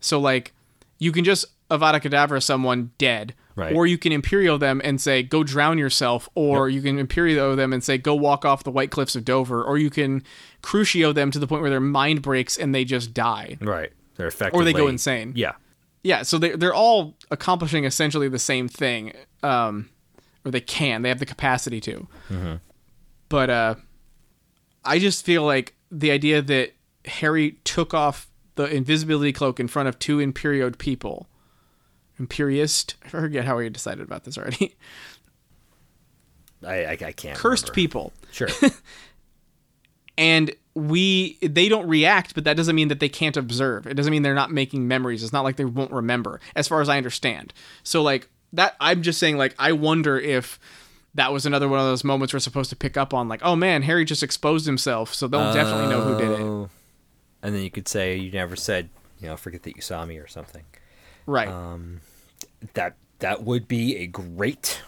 So like you can just Avada Kedavra someone dead, Right. or you can Imperio them and say go drown yourself, or you can Imperio them and say go walk off the White Cliffs of Dover, or you can Crucio them to the point where their mind breaks and they just die, Right. They're effectively or they go insane. Yeah. Yeah, so they they're all accomplishing essentially the same thing, um, or they can. They have the capacity to. But uh, I just feel like the idea that Harry took off the invisibility cloak in front of two Imperiod people. Imperiist? I forget how we decided about this already. I I, I can't. Cursed remember. people. Sure. and we they don't react but that doesn't mean that they can't observe it doesn't mean they're not making memories it's not like they won't remember as far as i understand so like that i'm just saying like i wonder if that was another one of those moments we're supposed to pick up on like oh man harry just exposed himself so they'll definitely know who did it Oh. And then you could say you never said, you know, forget that you saw me or something. right Um, That that would be a great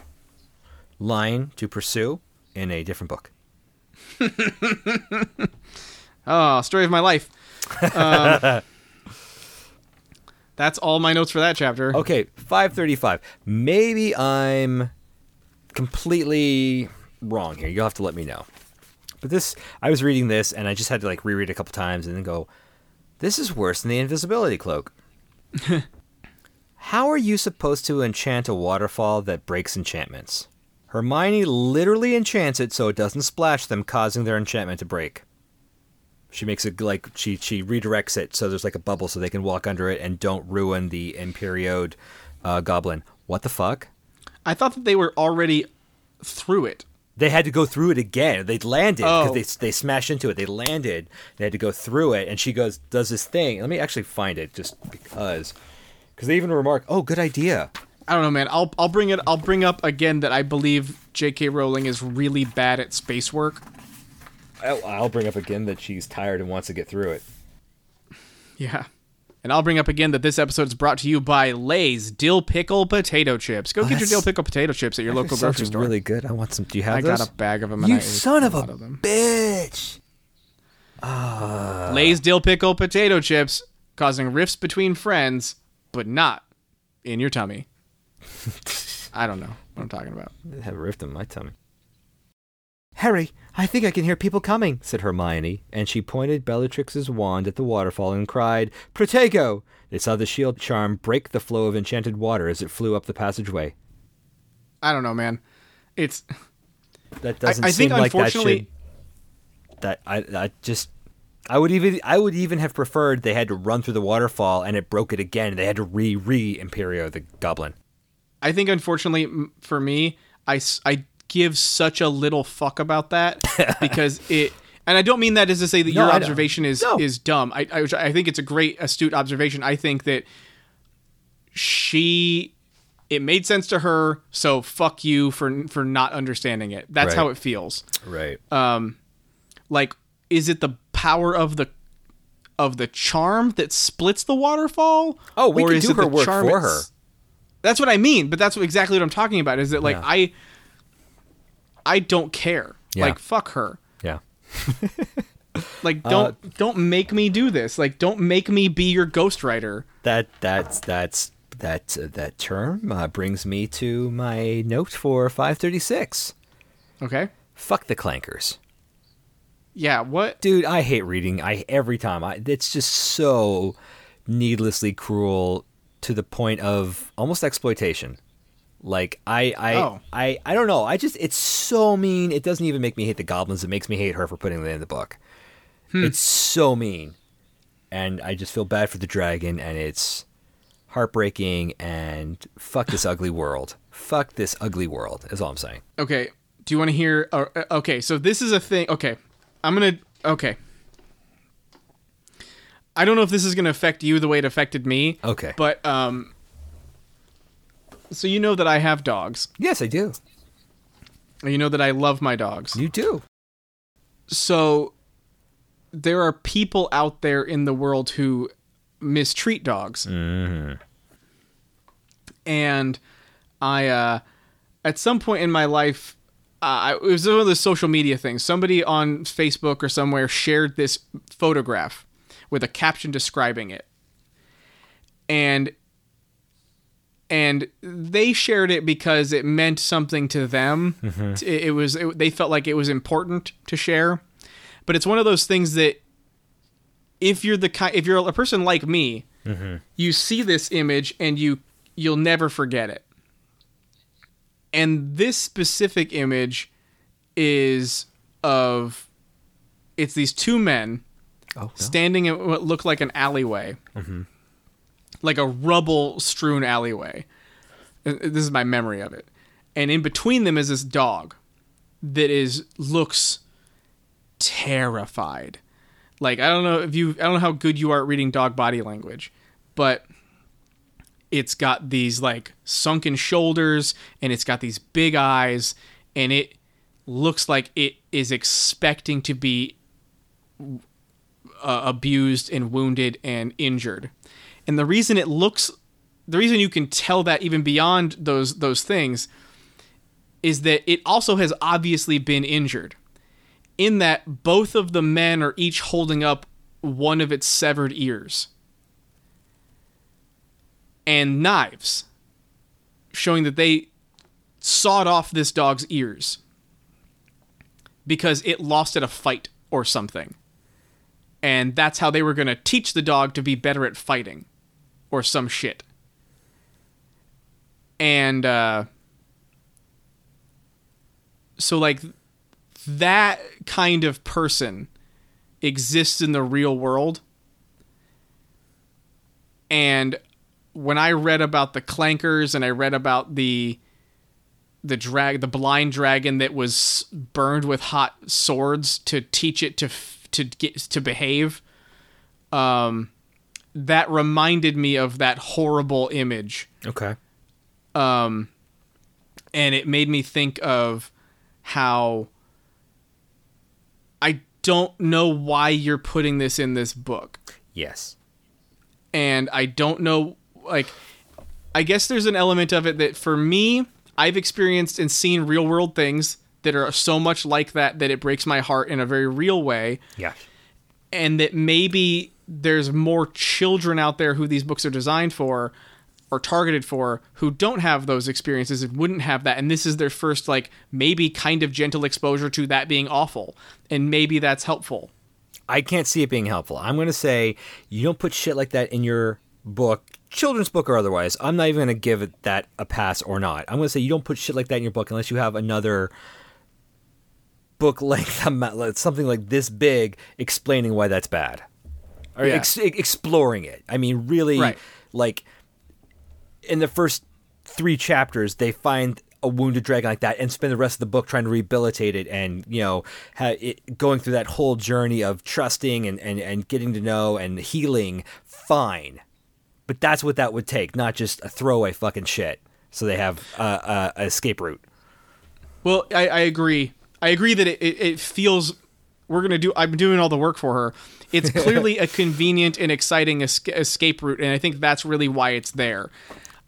line to pursue in a different book. oh story of my life um, that's all my notes for that chapter Okay, 535. Maybe I'm completely wrong here. You'll have to let me know. But this, I was reading this and I just had to like reread a couple times and then go, this is worse than the invisibility cloak. How are you supposed to enchant a waterfall that breaks enchantments? Hermione literally enchants it so it doesn't splash them, causing their enchantment to break. She makes it like she she redirects it so there's like a bubble so they can walk under it and don't ruin the Imperiod uh, goblin. What the fuck? I thought that they were already through it They had to go through it again. They landed because Oh. they they smashed into it. They landed. They had to go through it, and she goes does this thing. Let me actually find it just because because they even remark, "Oh, good idea." I don't know, man. I'll I'll bring it. I'll bring up again that I believe J.K. Rowling is really bad at space work. I'll, I'll bring up again that she's tired and wants to get through it. Yeah, and I'll bring up again that this episode is brought to you by Lay's dill pickle potato chips. Go oh, get your Oh, dill pickle potato chips at your local grocery store. really good. I want some. Do you have I those? got a bag of them. and I you son of a of them. bitch! Ah. Lay's dill pickle potato chips, causing rifts between friends, but not in your tummy. I don't know what I'm talking about. I have a rift in my tummy. Harry, I think I can hear people coming, said Hermione, and she pointed Bellatrix's wand at the waterfall and cried, Protego! They saw the shield charm break the flow of enchanted water as it flew up the passageway. I don't know, man. It's That doesn't I seem think like that unfortunately- should. That I, I just. I would even I would even have preferred they had to run through the waterfall and it broke it again. They had to re re Imperio the goblin. I think unfortunately for me, I, I give such a little fuck about that because it. And I don't mean that as to say that No, your observation is No. is dumb. I, I I think it's a great astute observation. I think that she it made sense to her, so fuck you for for not understanding it. That's Right. how it feels. Right. Um like is it the power of the of the charm that splits the waterfall? Oh, we Or can is do it the her work charm for her. That's what I mean, but that's what, exactly what I'm talking about. Is that like Yeah. I, I don't care. Yeah. Like fuck her. yeah. Like don't don't make me do this. Like don't make me be your ghostwriter. That that's that's that uh, that term uh, brings me to my note for 536. Okay. Fuck the clankers. Yeah. What? Dude, I hate reading. I every time. I it's just so needlessly cruel to the point of almost exploitation. Like I I Oh. I I don't know. I just it's so mean. It doesn't even make me hate the goblins. It makes me hate her for putting them in the book. It's so mean. And I just feel bad for the dragon and it's heartbreaking and fuck this ugly world. Fuck this ugly world is all I'm saying. Okay. Do you want to hear? Uh, uh, okay. So this is a thing. Okay. I'm gonna. Okay. I don't know if this is gonna affect you the way it affected me. Okay. But um. So you know that I have dogs. Yes, I do. You know that I love my dogs. You do. so there are people out there in the world who mistreat dogs and i uh at some point in my life uh, it was one of the social media things somebody on facebook or somewhere shared this photograph with a caption describing it and and they shared it because it meant something to them. Mm-hmm. It, it was it, they felt like it was important to share. But it's one of those things that if you're the kind if you're a person like me mm-hmm. you see this image and you you'll never forget it. And this specific image is of it's these two men Oh, standing in what looked like an alleyway, mm-hmm. Like a rubble strewn alleyway. Uh, This is my memory of it. And in between them is this dog that is looks terrified. Like I don't know if you I don't know how good you are at reading dog body language, but it's got these like sunken shoulders and it's got these big eyes and it looks like it is expecting to be uh, abused and wounded and injured. And the reason it looks the reason you can tell that even beyond those those things is that it also has obviously been injured. In that both of the men are each holding up one of its severed ears and knives showing that they sawed off this dog's ears because it lost at a fight or something. And that's how they were going to teach the dog to be better at fighting or some shit. And uh so like that kind of person exists in the real world. And when I read about the clankers and I read about the the drag the blind dragon that was burned with hot swords to teach it to to get to behave um that reminded me of that horrible image Okay. um and it made me think of how I don't know why you're putting this in this book Yes. and I don't know like I guess there's an element of it that for me I've experienced and seen real world things that are so much like that that it breaks my heart in a very real way Yeah. and that maybe there's more children out there who these books are designed for or targeted for who don't have those experiences and wouldn't have that and this is their first like maybe kind of gentle exposure to that being awful and maybe that's helpful I can't see it being helpful. I'm going to say you don't put shit like that in your book, children's book or otherwise. I'm not even going to give it that a pass or not. I'm going to say you don't put shit like that in your book unless you have another book length something like this big, explaining why that's bad, or Yeah. ex- exploring it. I mean, really, Right. like in the first three chapters, they find a wounded dragon like that and spend the rest of the book trying to rehabilitate it and you know ha- it, going through that whole journey of trusting and, and, and getting to know and healing fine but that's what that would take not just a throwaway fucking shit so they have uh, uh, a escape route Well, I, I agree. I agree that it, it, it feels we're gonna do. I'm doing all the work for her. It's clearly a convenient and exciting esca- escape route, and I think that's really why it's there.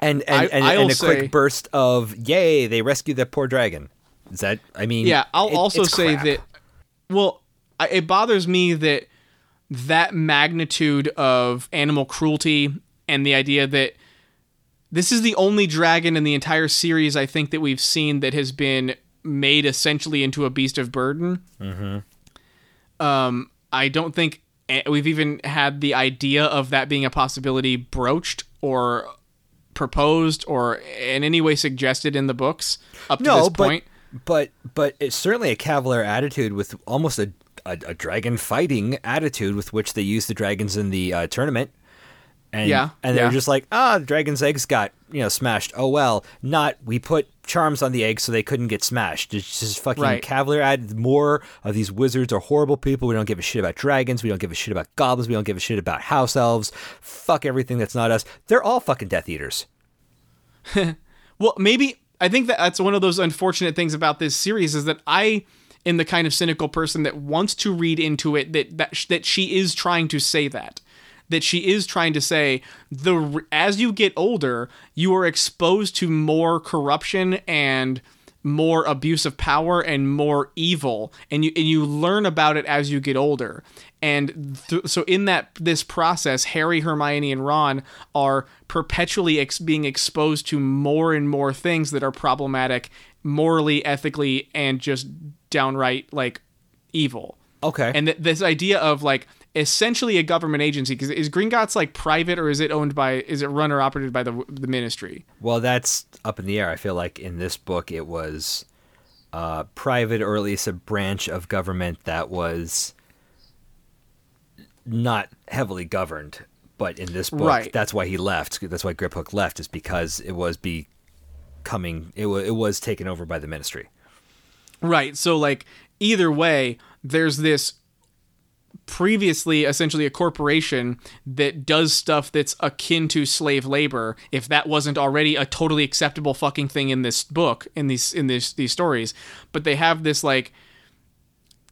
and and, I- and, and a say- quick burst of yay they rescued that poor dragon is that i mean Yeah, I'll it- also say crap. that. Well, I, it bothers me that that magnitude of animal cruelty and the idea that this is the only dragon in the entire series I think that we've seen that has been made essentially into a beast of burden. Mm-hmm. Um, I don't think we've even had the idea of that being a possibility broached or proposed or in any way suggested in the books up to no, this but, point. but but it's certainly a cavalier attitude with almost a, a, a dragon fighting attitude with which they use the dragons in the uh, tournament. And, Yeah, and they're yeah. just like, ah, the dragon's eggs got you know smashed. Oh well, not we put charms on the eggs so they couldn't get smashed. It's just fucking Right. cavalier. Add more of these wizards are horrible people. We don't give a shit about dragons. We don't give a shit about goblins. We don't give a shit about house elves. Fuck everything that's not us. They're all fucking Death Eaters. Well, maybe I think that that's one of those unfortunate things about this series is that I am the kind of cynical person that wants to read into it that that sh- that she is trying to say that that she is trying to say the as you get older, you are exposed to more corruption and more abuse of power and more evil and you and you learn about it as you get older and th- so in that this process harry hermione and ron are perpetually ex- being exposed to more and more things that are problematic morally ethically and just downright like evil Okay. and th- this idea of like essentially a government agency because is Gringotts like private or is it owned by is it run or operated by the the ministry Well, that's up in the air. I feel like in this book it was uh, private or at least a branch of government that was not heavily governed. But in this book, Right. that's why he left. That's why Griphook left, is because it was becoming it was it was taken over by the Ministry. Right. So like either way, there's this previously essentially a corporation that does stuff that's akin to slave labor if that wasn't already a totally acceptable fucking thing in this book in these in this these stories. But they have this like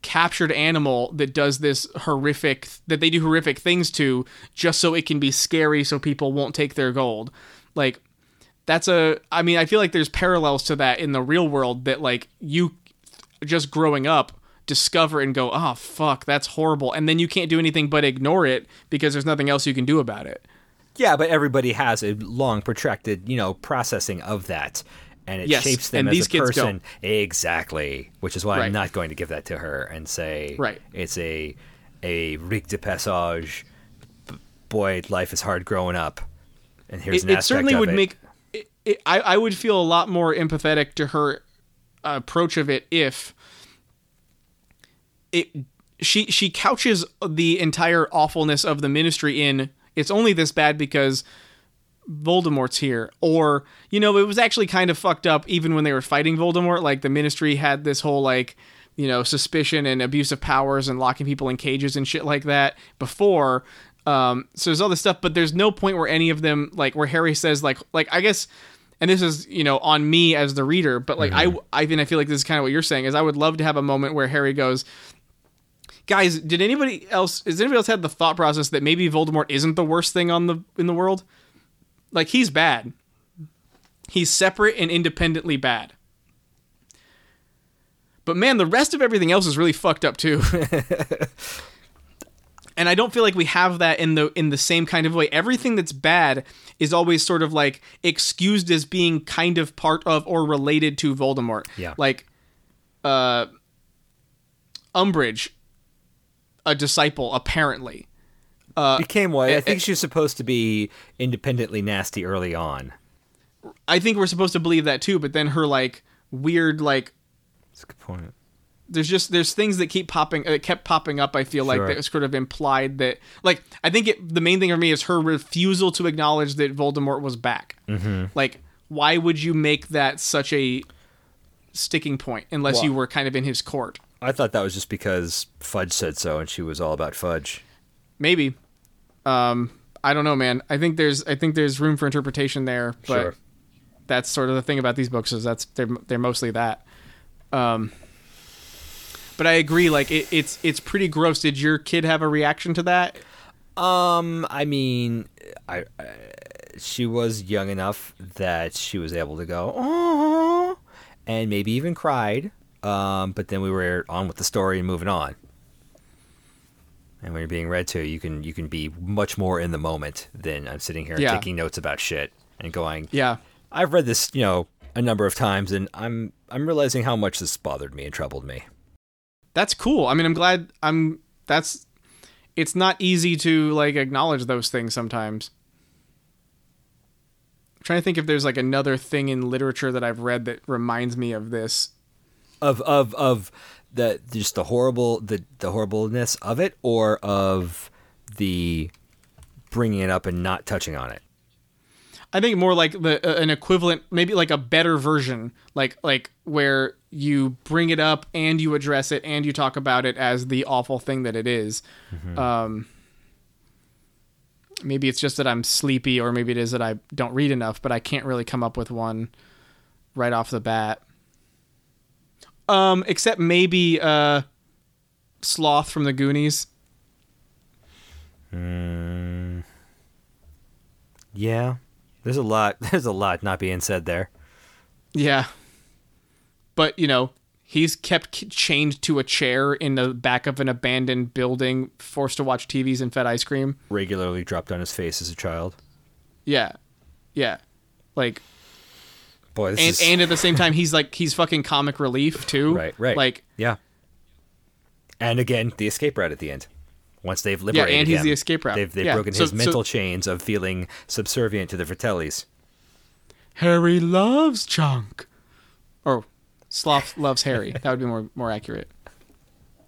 captured animal that does this horrific that they do horrific things to just so it can be scary so people won't take their gold. Like that's a i mean i feel like there's parallels to that in the real world that like you just growing up discover and go oh fuck that's horrible and then you can't do anything but ignore it because there's nothing else you can do about it Yeah, but everybody has a long, protracted, you know, processing of that, and it Yes, shapes them and as these a kids person. Exactly, which is why Right. I'm not going to give that to her and say, Right. it's a a rite de passage. Boy, life is hard growing up, and here's it, an it certainly would it. make it, I, I would feel a lot more empathetic to her approach of it if it she she couches the entire awfulness of the ministry in it's only this bad because Voldemort's here. Or you know it was actually kind of fucked up even when they were fighting Voldemort like the ministry had this whole like you know suspicion and abuse of powers and locking people in cages and shit like that before um so there's all this stuff but there's no point where any of them like where Harry says like like I guess and this is you know on me as the reader but like I I think I feel like this is kind of what you're saying is I would love to have a moment where Harry goes guys did anybody else has anybody else had the thought process that maybe Voldemort isn't the worst thing on the in the world like he's bad he's separate and independently bad but man the rest of everything else is really fucked up too and I don't feel like we have that in the in the same kind of way. Everything that's bad is always sort of like excused as being kind of part of or related to Voldemort. Yeah. Like uh Umbridge, a disciple, apparently. became what I think eh, she's supposed to be independently nasty early on. I think we're supposed to believe that too, but then her like weird like That's a good point. there's just there's things that keep popping uh, kept popping up i feel like Sure. that was sort of implied that like i think it, the main thing for me is her refusal to acknowledge that voldemort was back mm-hmm. like why would you make that such a sticking point unless Well- you were kind of in his court I thought that was just because Fudge said so, and she was all about Fudge. maybe um i don't know man i think there's i think there's room for interpretation there but Sure. that's sort of the thing about these books is that's they're they're mostly that um but i agree like it, it's it's pretty gross did your kid have a reaction to that Um, I mean, I, I she was young enough that she was able to go, oh, and maybe even cried. Um, but then we were on with the story and moving on. And when you're being read to, you can you can be much more in the moment than I'm sitting here Yeah. taking notes about shit and going, yeah I've read this, you know, a number of times, and I'm I'm realizing how much this bothered me and troubled me. that's cool. I mean, I'm glad I'm that's it's not easy to like acknowledge those things sometimes. I'm trying to think if there's like another thing in literature that I've read that reminds me of this. Of of of the just the horrible the the horribleness of it or of the bringing it up and not touching on it I think more like the uh, an equivalent, maybe like a better version, like like where you bring it up and you address it and you talk about it as the awful thing that it is. Um, maybe it's just that I'm sleepy, or maybe it is that I don't read enough, but I can't really come up with one right off the bat. Um, except maybe uh, Sloth from the Goonies. yeah there's a lot there's a lot not being said there Yeah. But, you know, he's kept chained to a chair in the back of an abandoned building, forced to watch TVs and fed ice cream. regularly dropped on his face as a child Yeah. Yeah. Like boy this and is and at the same time he's like he's fucking comic relief too. right right Like yeah and again the escape route at the end once they've liberated, yeah, liberated and he's him, the escape route. they've, they've Yeah. broken So- his so mental chains of feeling subservient to the Fratellis Harry loves Chunk. Or Sloth loves Harry. That would be more more accurate.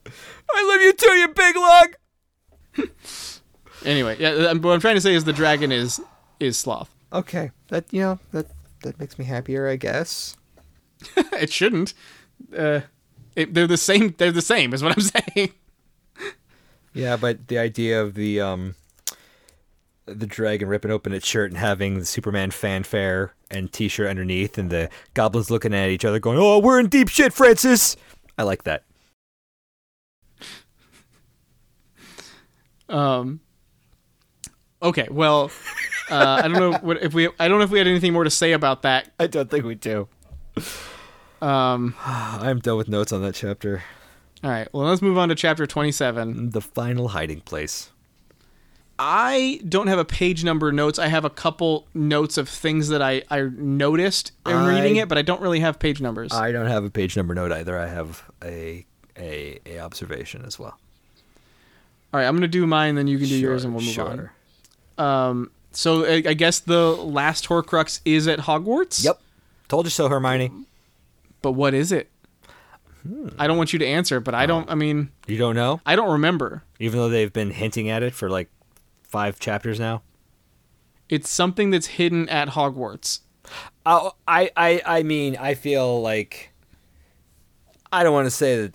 I love you too you big lug Anyway, yeah, what I'm trying to say is the dragon is is sloth. Okay, that you know that that makes me happier, I guess. it shouldn't. Uh, it, they're the same. They're the same, is what I'm saying. Yeah, but the idea of the um the dragon ripping open its shirt and having the Superman fanfare and T-shirt underneath, and the goblins looking at each other, going, "Oh, we're in deep shit, Francis." I like that. Um. Okay, well, uh, I don't know what if we. I don't know if we had anything more to say about that. I don't think we do. Um. I'm done with notes on that chapter. All right. Well, let's move on to chapter 27. The final hiding place. I don't have a page number notes. I have a couple notes of things that I, I noticed in I- reading it, but I don't really have page numbers. I don't have a page number note either. I have a a, a observation as well. All right, I'm gonna do mine, then you can do yours, and we'll move sure. on. Um, so I, I guess the last Horcrux is at Hogwarts. Yep. Told you so, Hermione. But what is it? Hmm. I don't want you to answer, but Oh. I don't. I mean, You don't know, I don't remember. even though they've been hinting at it for like five chapters now. It's something that's hidden at Hogwarts. Oh, I, I, I mean, I feel like I don't want to say that.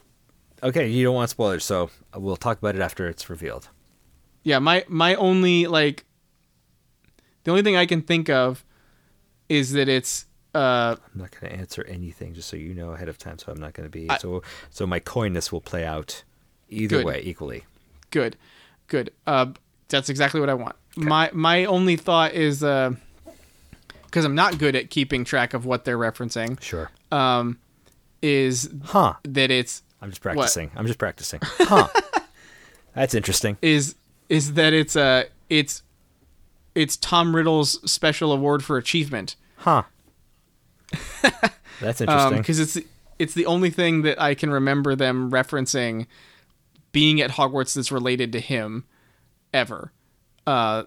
Okay, you don't want spoilers, so we'll talk about it after it's revealed. Yeah, my my only like the only thing I can think of is that it's uh I'm not going to answer anything, just so you know ahead of time. So I'm not going to be I- so. So my coyness will play out either Good. way equally. good, good. Uh, that's exactly what I want. My my only thought is uh because I'm not good at keeping track of what they're referencing. Sure. Um, is Huh. that it's I'm just practicing. I'm just practicing. Huh. That's interesting. is is that it's uh it's it's Tom Riddle's special award for achievement. Huh. That's interesting. because it's it's the only thing that I can remember them referencing being at Hogwarts that's related to him ever. Uh,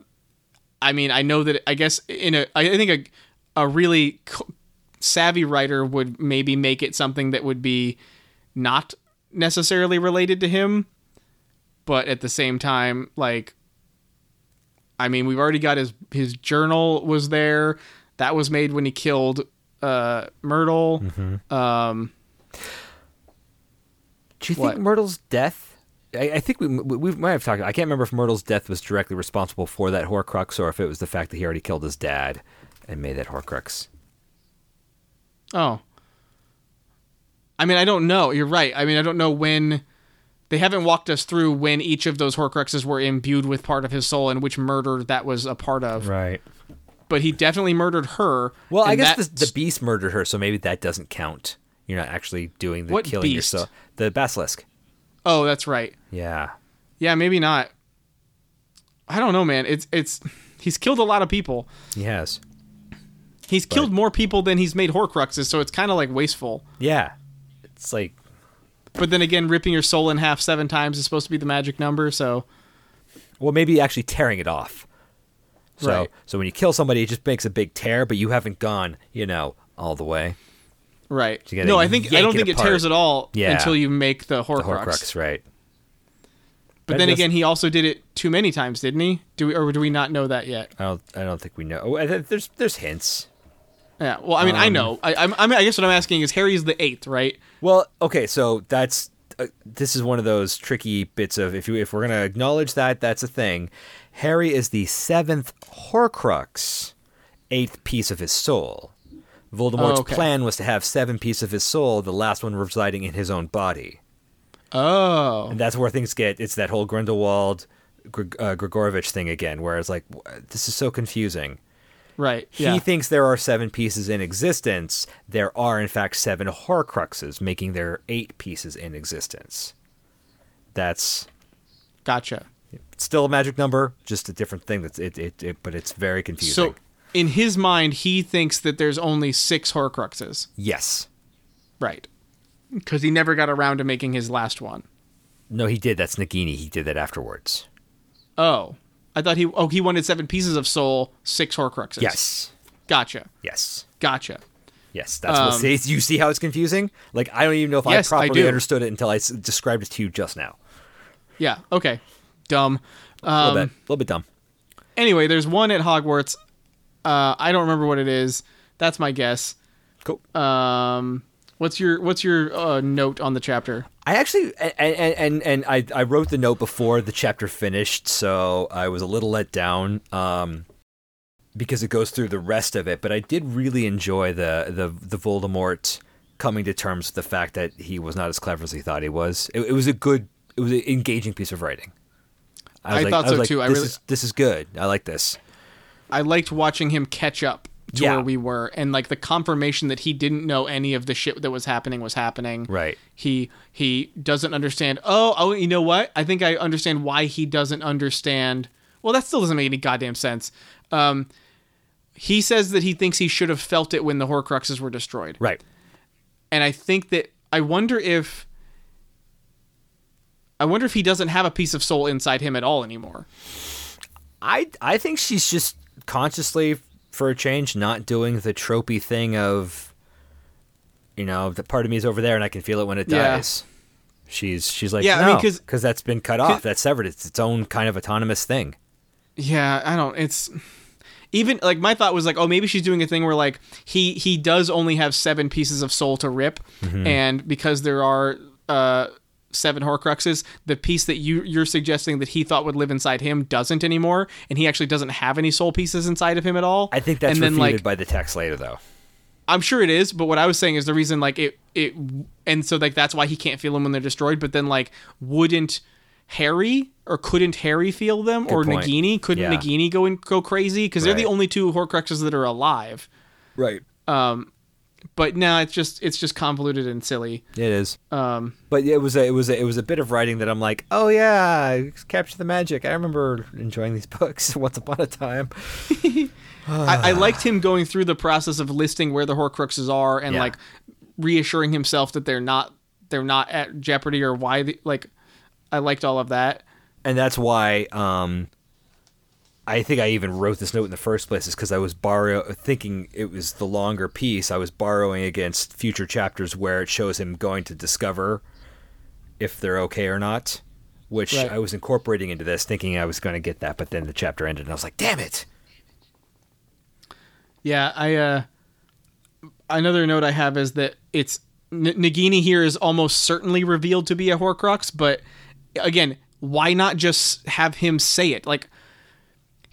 I mean, I know that I guess in a I think a a really savvy writer would maybe make it something that would be not necessarily related to him, but at the same time, like. I mean, we've already got his his journal was there. That was made when he killed uh, Myrtle. Mm-hmm. Um, Do you what? think Myrtle's death? I, I think we, we we might have talked. I can't remember if Myrtle's death was directly responsible for that Horcrux, or if it was the fact that he already killed his dad and made that Horcrux. oh, I mean, I don't know. You're right. I mean, I don't know when they haven't walked us through when each of those Horcruxes were imbued with part of his soul and which murder that was a part of. Right. But he definitely murdered her. Well, I guess the, the beast murdered her, so maybe that doesn't count. You're not actually doing the What killing beast? yourself. The basilisk. Oh, that's right. Yeah. Yeah, maybe not. I don't know, man. It's it's he's killed a lot of people. He has. He's killed more people than he's made Horcruxes, so it's kind of like wasteful. Yeah. It's like But then again, ripping your soul in half seven times is supposed to be the magic number, so well, maybe actually tearing it off. So Right. so when you kill somebody, it just makes a big tear, but you haven't gone, you know, all the way. right. gotta No, I think I don't think it, tears at all Yeah. until you make the Horcrux. The Horcrux, right? But That then does- again, he also did it too many times, didn't he? Do we or do we not know that yet? I don't. I don't think we know. Oh, there's there's hints. Yeah. Well, I mean, I Um, know. I, I'm, I mean, I guess what I'm asking is Harry's the eighth, right? Well, okay, so that's uh, this is one of those tricky bits of if you if we're gonna acknowledge that that's a thing. Harry is the seventh Horcrux, eighth piece of his soul. Voldemort's Oh, okay. plan was to have seven pieces of his soul, the last one residing in his own body, Oh. and that's where things get. It's that whole Grindelwald, Grig- uh, Gregorovitch thing again, where it's like this is so confusing. Right. He Yeah. thinks there are seven pieces in existence. There are, in fact, seven Horcruxes, making there eight pieces in existence. That's gotcha. still a magic number, just a different thing. That's it, it, it but it's very confusing. So, in his mind, he thinks that there's only six Horcruxes. yes, Right. Because he never got around to making his last one. no, he did. That's Nagini. He did that afterwards. Oh. I thought he oh he wanted seven pieces of soul, six Horcruxes. Yes, Gotcha. yes, Gotcha. yes. That's what. Um, See, you see how it's confusing? Like I don't even know if Yes, I I properly do. understood it until I s- described it to you just now. Yeah. Okay. Dumb. a little Um, bit, a little bit dumb. Anyway, there's one at Hogwarts. Uh, I don't remember what it is. That's my guess. Cool. Um, what's your what's your uh, note on the chapter? I actually and and and, I, I wrote the note before the chapter finished, so I was a little let down um, because it goes through the rest of it. But I did really enjoy the the the Voldemort coming to terms with the fact that he was not as clever as he thought he was. It, it was a good, it was an engaging piece of writing. was I thought was so like, too. I really- is this is good. I like this. I liked watching him catch up to Yeah. where we were, and like the confirmation that he didn't know any of the shit that was happening was happening. Right. He he doesn't understand. Oh, oh, you know what? I think I understand why he doesn't understand. Well, that still doesn't make any goddamn sense. Um, he says that he thinks he should have felt it when the Horcruxes were destroyed. Right. and I think that I wonder if I wonder if he doesn't have a piece of soul inside him at all anymore. I I think she's just consciously, for a change, not doing the tropey thing of, you know, the part of me is over there and I can feel it when it Yeah. dies. She's she's like Yeah, I no, mean, 'cause- because that's been cut off, that's severed. It's its own kind of autonomous thing. Yeah, I don't. It's even like my thought was like, oh, maybe she's doing a thing where like he he does only have seven pieces of soul to rip, and because there are uh seven Horcruxes, the piece that you you're suggesting that he thought would live inside him doesn't anymore, and he actually doesn't have any soul pieces inside of him at all. I think that's and then like by the text later, though. I'm sure it is, but what I was saying is the reason like it it and so like that's why he can't feel them when they're destroyed. But then like wouldn't Harry or couldn't Harry feel them or point. Nagini? Couldn't Yeah. Nagini go and go crazy because they're the only two Horcruxes that are alive. Right. Um, But now it's just it's just convoluted and silly. It is. Um, But it was a, it was a, it was a bit of writing that I'm like, oh yeah, capture the magic. I remember enjoying these books once upon a time. I, I liked him going through the process of listing where the Horcruxes are and Yeah. like reassuring himself that they're not they're not at jeopardy or why the, like I liked all of that. and that's why um, I think I even wrote this note in the first place is because I was borrow thinking it was the longer piece. I was borrowing against future chapters where it shows him going to discover if they're okay or not, which Right. I was incorporating into this, thinking I was going to get that, but then the chapter ended, and I was like, "Damn it!" Yeah, I uh another note I have is that it's N- Nagini here is almost certainly revealed to be a Horcrux, but again, why not just have him say it? Like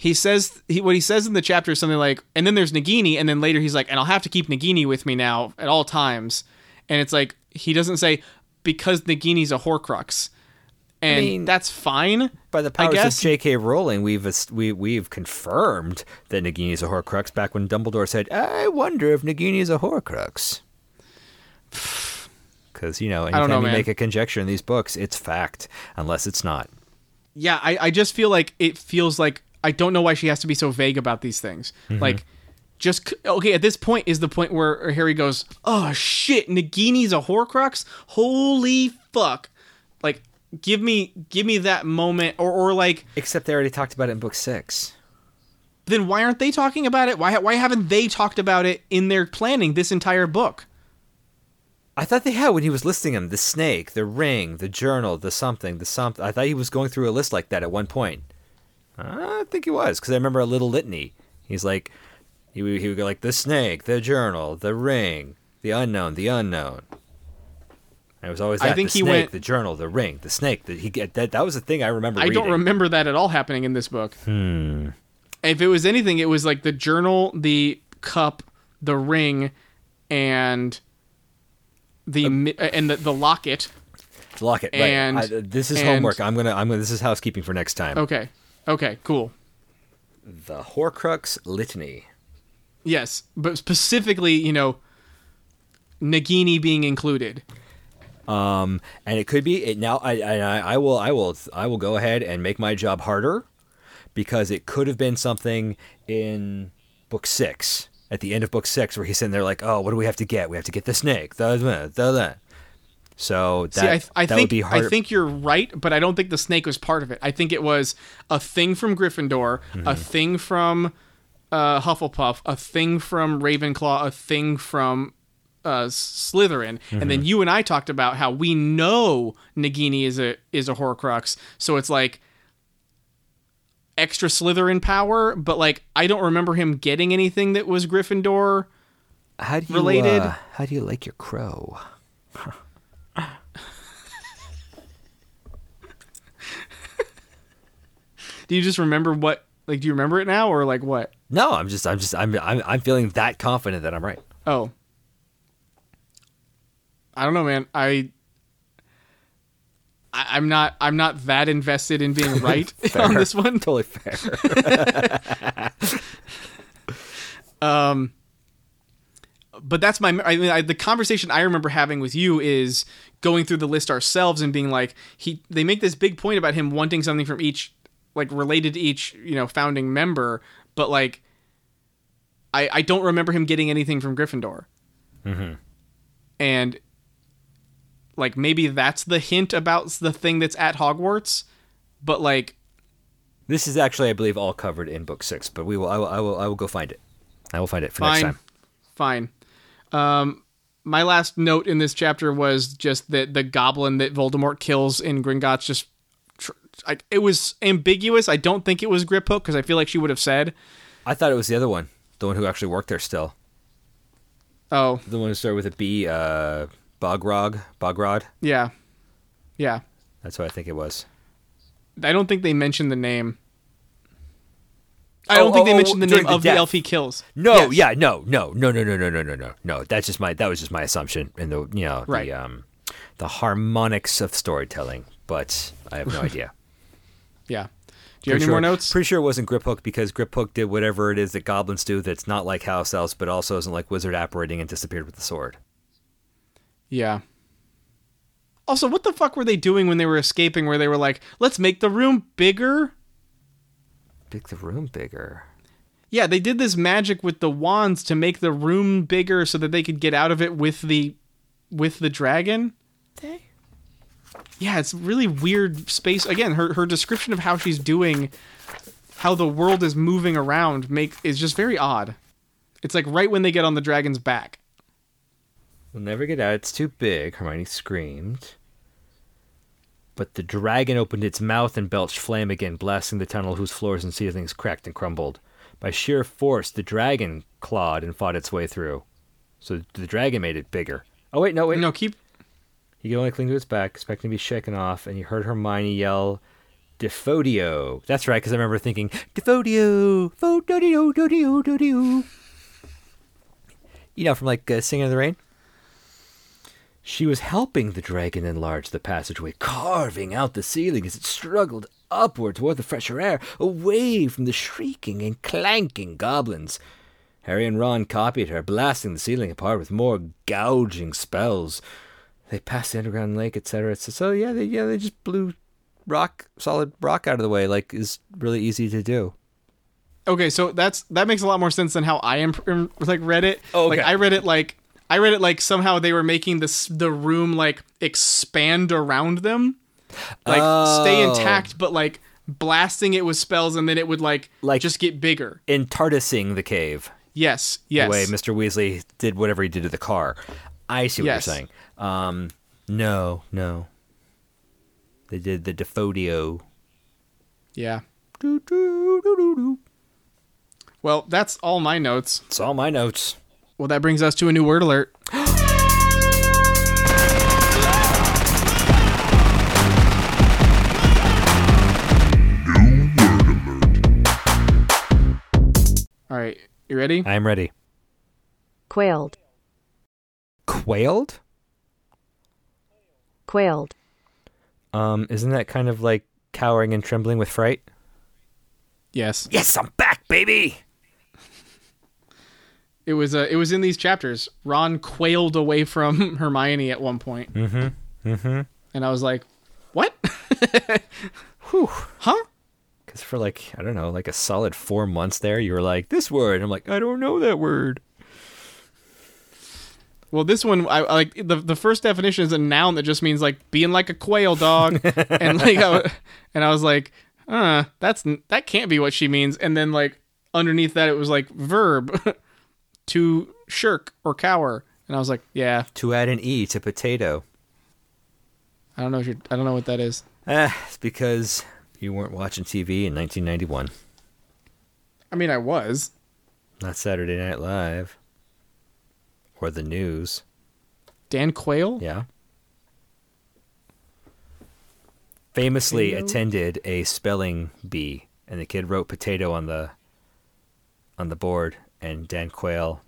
he says he what he says in the chapter is something like and then there's Nagini and then later he's like and I'll have to keep Nagini with me now at all times. And it's like he doesn't say because Nagini's a Horcrux. And mean- that's fine. By the I powers guess of J.K. Rowling, we've we we've confirmed that Nagini is a Horcrux. Back when Dumbledore said, "I wonder if Nagini is a Horcrux," because you know, anytime don't know, you man. make a conjecture in these books, it's fact, unless it's not. yeah, I, I just feel like it feels like I don't know why she has to be so vague about these things. Mm-hmm. Like, just okay. At this point is the point where Harry goes, "Oh shit, Nagini's a Horcrux! Holy fuck!" Like, give me give me that moment, or or like, Except they already talked about it in book six. then why aren't they talking about it? Why why haven't they talked about it in their planning this entire book? I thought they had when he was listing them: the snake, the ring, the journal, the something, the something. I thought he was going through a list like that at one point. I think he was because I remember a little litany. He's like, he would, he would go like the snake, the journal, the ring, the unknown, the unknown. And it was always I that. think the he snake, went- the journal, the ring, the snake. That he that. That was the thing I remember. I don't remember that at all happening in this book. Hmm. If it was anything, it was like the journal, the cup, the ring, and the mi and the, the locket. Lock it. And- right. I, this is and- homework. I'm gonna. I'm gonna. This is housekeeping for next time. Okay. Okay. Cool. The Horcrux litany. Yes, but specifically, you know, Nagini being included. Um, and it could be it now. I, I I will I will I will go ahead and make my job harder because it could have been something in book six at the end of book six where he's sitting there like, oh, what do we have to get? We have to get the snake. The the the. So that See, I, I that think would be harder. I think you're right, but I don't think the snake was part of it. I think it was a thing from Gryffindor, Mm-hmm. a thing from uh, Hufflepuff, a thing from Ravenclaw, a thing from uh, Slytherin, and Mm-hmm. then you and I talked about how we know Nagini is a is a Horcrux. So it's like extra Slytherin power, but like I don't remember him getting anything that was Gryffindor. How do you Related. uh, how do you like your crow? Do you just remember what? Like, do you remember it now, or like what? No, I'm just I'm just I'm I'm, I'm feeling that confident that I'm right. Oh, I don't know, man. I, I I'm not I'm not that invested in being right on this one. Totally fair. Um, but that's my. I mean, I, the conversation I remember having with you is going through the list ourselves and being like, he. They make this big point about him wanting something from each, like related to each, you know, founding member, but like, I I don't remember him getting anything from Gryffindor. Mm-hmm. And like maybe that's the hint about the thing that's at Hogwarts, but like this is actually, I believe, all covered in book six. But we will I will I will I will go find it. I will find it for next fine, time. fine. Um, my last note in this chapter was just that the goblin that Voldemort kills in Gringotts just, like, it was ambiguous. I don't think it was Griphook because I feel like she would have said, I thought it was the other one, the one who actually worked there still. "Oh, The one who started with a B, uh, Bogrog, Bogrod. yeah, yeah." That's what I think it was. I don't think they mentioned the name. I Oh, don't think oh, they oh, mentioned the name the of death. the elf he kills. No, Yes. yeah, no, no, no, no, no, no, no, no, no, no. That's just my that was just my assumption in the you know Right. the um the harmonics of storytelling, but I have no idea. Yeah. Do you have Pretty any more notes? Pretty sure it wasn't Griphook because Griphook did whatever it is that goblins do that's not like house elves, but also isn't like wizard apparating and disappeared with the sword. Yeah. Also, what the fuck were they doing when they were escaping? Where they were like, "Let's make the room bigger." Make the room bigger. Yeah, they did this magic with the wands to make the room bigger so that they could get out of it with the with the dragon. Yeah, it's really weird space. Again, her her description of how she's doing how the world is moving around make is just very odd. It's like right when they get on the dragon's back. We'll never get out. It's too big. Hermione screamed. But the dragon opened its mouth and belched flame again, blasting the tunnel whose floors and ceilings cracked and crumbled. By sheer force, the dragon clawed and fought its way through. So the dragon made it bigger. Oh wait, no wait. No, keep He could only cling to its back, expecting to be shaken off, and he heard Hermione yell, Defodio. That's right, because I remember thinking, Defodio, Fodio, Dodio, Dodio. You know, from like uh, Singing in the Rain? She was helping the dragon enlarge the passageway, carving out the ceiling as it struggled upward toward the fresher air, away from the shrieking and clanking goblins. Harry and Ron copied her, blasting the ceiling apart with more gouging spells. They passed the underground lake, etc. etc. So yeah, they yeah they just blew rock, solid rock out of the way, like is really easy to do. Okay, so that's that makes a lot more sense than how I am like read it. Oh, Like okay. I read it like I read it like somehow they were making this the room like expand around them, like stay Oh. intact, but like blasting it with spells, and then it would like Like- just get bigger. In TARDISing the cave, Yes, Yes. the way Mr. Weasley did whatever he did to the car. I see what Yes. you're saying. Um, no, no. They did the Defodio. yeah. Doo, doo, doo, doo, doo. Well, that's all my notes. It's all my notes. Well, that brings us to a new word alert. All right, you ready? I'm ready. quailed, Quailed? Quailed, Um, isn't that kind of like cowering and trembling with fright? Yes. Yes, I'm back, baby. It was uh, it was in these chapters. Ron quailed away from Hermione at one point. Mm-hmm. Mm-hmm. And I was like, "What? Whew. huh?" Because for like, I don't know, like a solid four months there, you were like, this word. I'm like, I don't know that word. Well, this one, I, like the the first definition is a noun that just means like being like a quail dog, and like, I, and I was like, "Uh, that's that can't be what she means." And then like underneath that, it was like verb to shirk or cower, and I was like, "Yeah, To add an E to potato. I don't know if you're, I don't know what that is." Eh, it's because you weren't watching TV in 1991. I mean, I was. Not Saturday Night Live. Or the news. Dan Quayle? Yeah. Famously Potato? attended a spelling bee, and the kid wrote potato on the on the board, and Dan Quayle,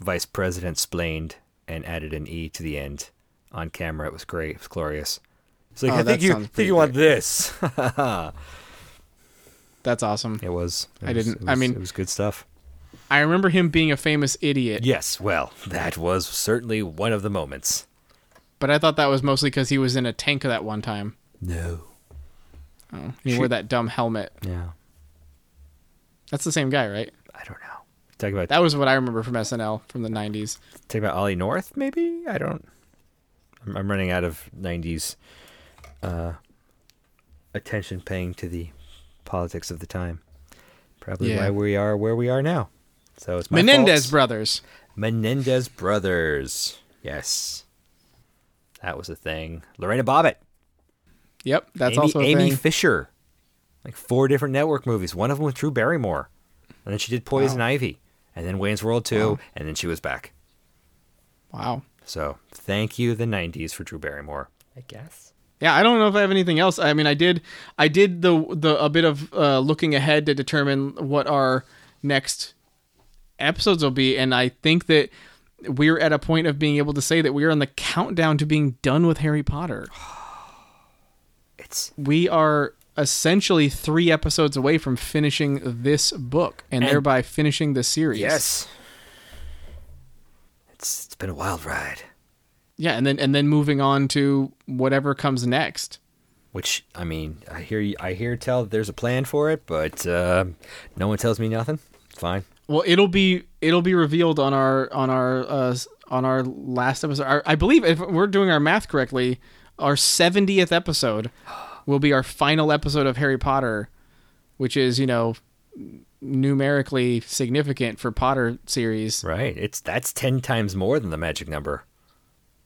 vice president, splained and added an e to the end on camera. It was great. It was glorious. It's like Oh, I think you think you want great. this. That's awesome. it was. it I was- didn't- it I mean- it was good stuff. I remember him being a famous idiot, Yes. Well, that was certainly one of the moments. but I thought that was mostly because he was in a tank that one time. No. Oh, he wore that dumb helmet. Yeah. That's the same guy, right? I don't know. Talk about That was what I remember from SNL from the 90s. Talk about Ollie North, maybe? I don't. I'm, I'm running out of 90s uh, attention paying to the politics of the time. Probably Yeah. why we are where we are now. So it's my Menendez fault. brothers. Menendez brothers. Yes. That was a thing. Lorena Bobbitt. Yep, that's Amy, also a Amy thing. Fisher. Like four different network movies. One of them with Drew Barrymore. And then she did Poison Ivy. And then Wayne's World 2. Wow. And then she was back. Wow. So thank you, the '90s, for Drew Barrymore. I guess. Yeah, I don't know if I have anything else. I mean, I did, I did the the a bit of uh, looking ahead to determine what our next episodes will be, and I think that we're at a point of being able to say that we are on the countdown to being done with Harry Potter. It's We are essentially three episodes away from finishing this book, and, And- thereby finishing the series. yes. It's it's been a wild ride. Yeah, and then and then moving on to whatever comes next. Which I mean, I hear you, I hear tell that there's a plan for it, but uh, no one tells me nothing. It's fine. Well, it'll be it'll be revealed on our on our uh, on our last episode. Our, I believe if we're doing our math correctly, our seventieth episode will be our final episode of Harry Potter, which is you know numerically significant for Potter series. Right? It's that's ten times more than the magic number.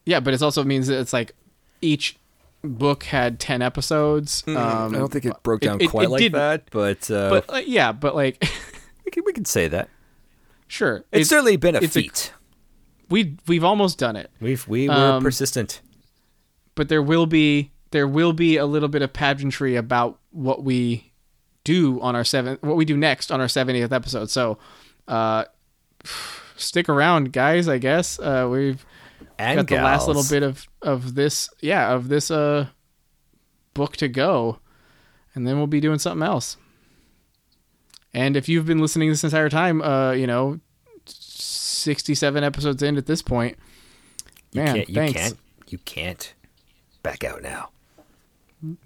Yeah, but it also means that it's like each book had ten episodes. Um, I don't think it broke down it- quite it like did- that, but, uh, But uh, yeah, but like we can we can say that. sure, It's, certainly been a it's a- feat. we we've almost done it. We've we were um, persistent. but there will be there will be a little bit of pageantry about what we do on our seven what we do next on our 70th episode so uh stick around guys i guess uh we've And got the last little bit of of this yeah of this uh book to go and then we'll be doing something else and if you've been listening this entire time uh you know 67 episodes in at this point You man can't. You thanks can't. You can't back out now.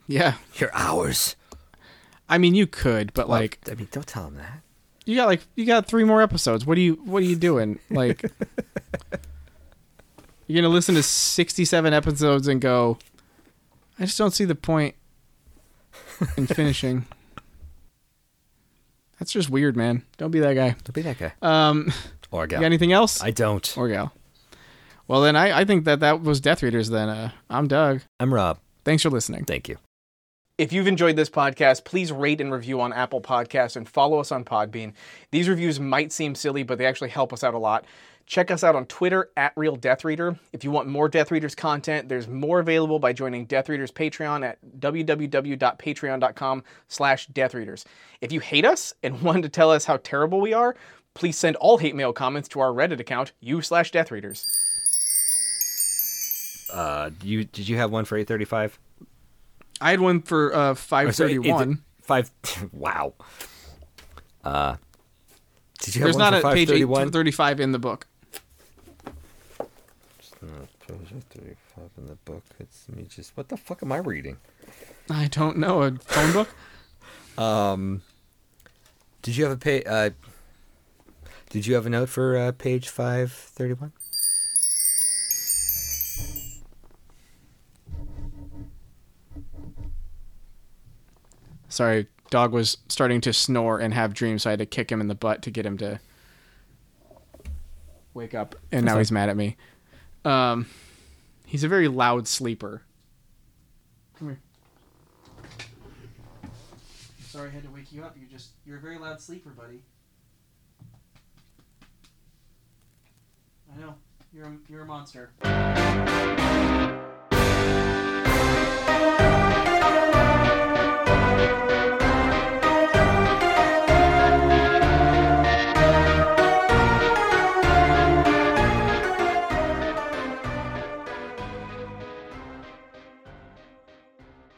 yeah You're ours. i mean you could but Well, like I mean, don't tell him that. you got like you got three more episodes. What are you what are you doing? Like you're gonna listen to sixty seven episodes and go, I just don't see the point in finishing. That's just weird, man. Don't be that guy. Don't be that guy. Um, Or you gal. got anything else? I don't. or gal? Well, then I, I think that that was Death Readers. Then uh, I'm Doug. I'm Rob. Thanks for listening. Thank you. If you've enjoyed this podcast, please rate and review on Apple Podcasts and follow us on Podbean. These reviews might seem silly, but they actually help us out a lot. Check us out on Twitter at Real Death Reader. If you want more Death Readers content, there's more available by joining Death Readers Patreon at www.patreon.com slash deathreaders. If you hate us and want to tell us how terrible we are, please send all hate mail comments to our Reddit account, u slash deathreaders. Uh, you did you have one for 835? I had one for uh, 531. eight- Five. Wow. Uh, did you have There's one not for a page 531? 835 in the book. Page 35 in the book. It's me just. What the fuck am I reading? I don't know. A phone book? Um, did you have a page? Uh, did you have a note for uh, page 531? Sorry, dog was starting to snore and have dreams, so I had to kick him in the butt to get him to wake up. And now he's mad at me. Um, he's a very loud sleeper. Come here. Sorry, I had to wake you up. You're just you're a very loud sleeper, buddy. I know. You're a, you're a monster.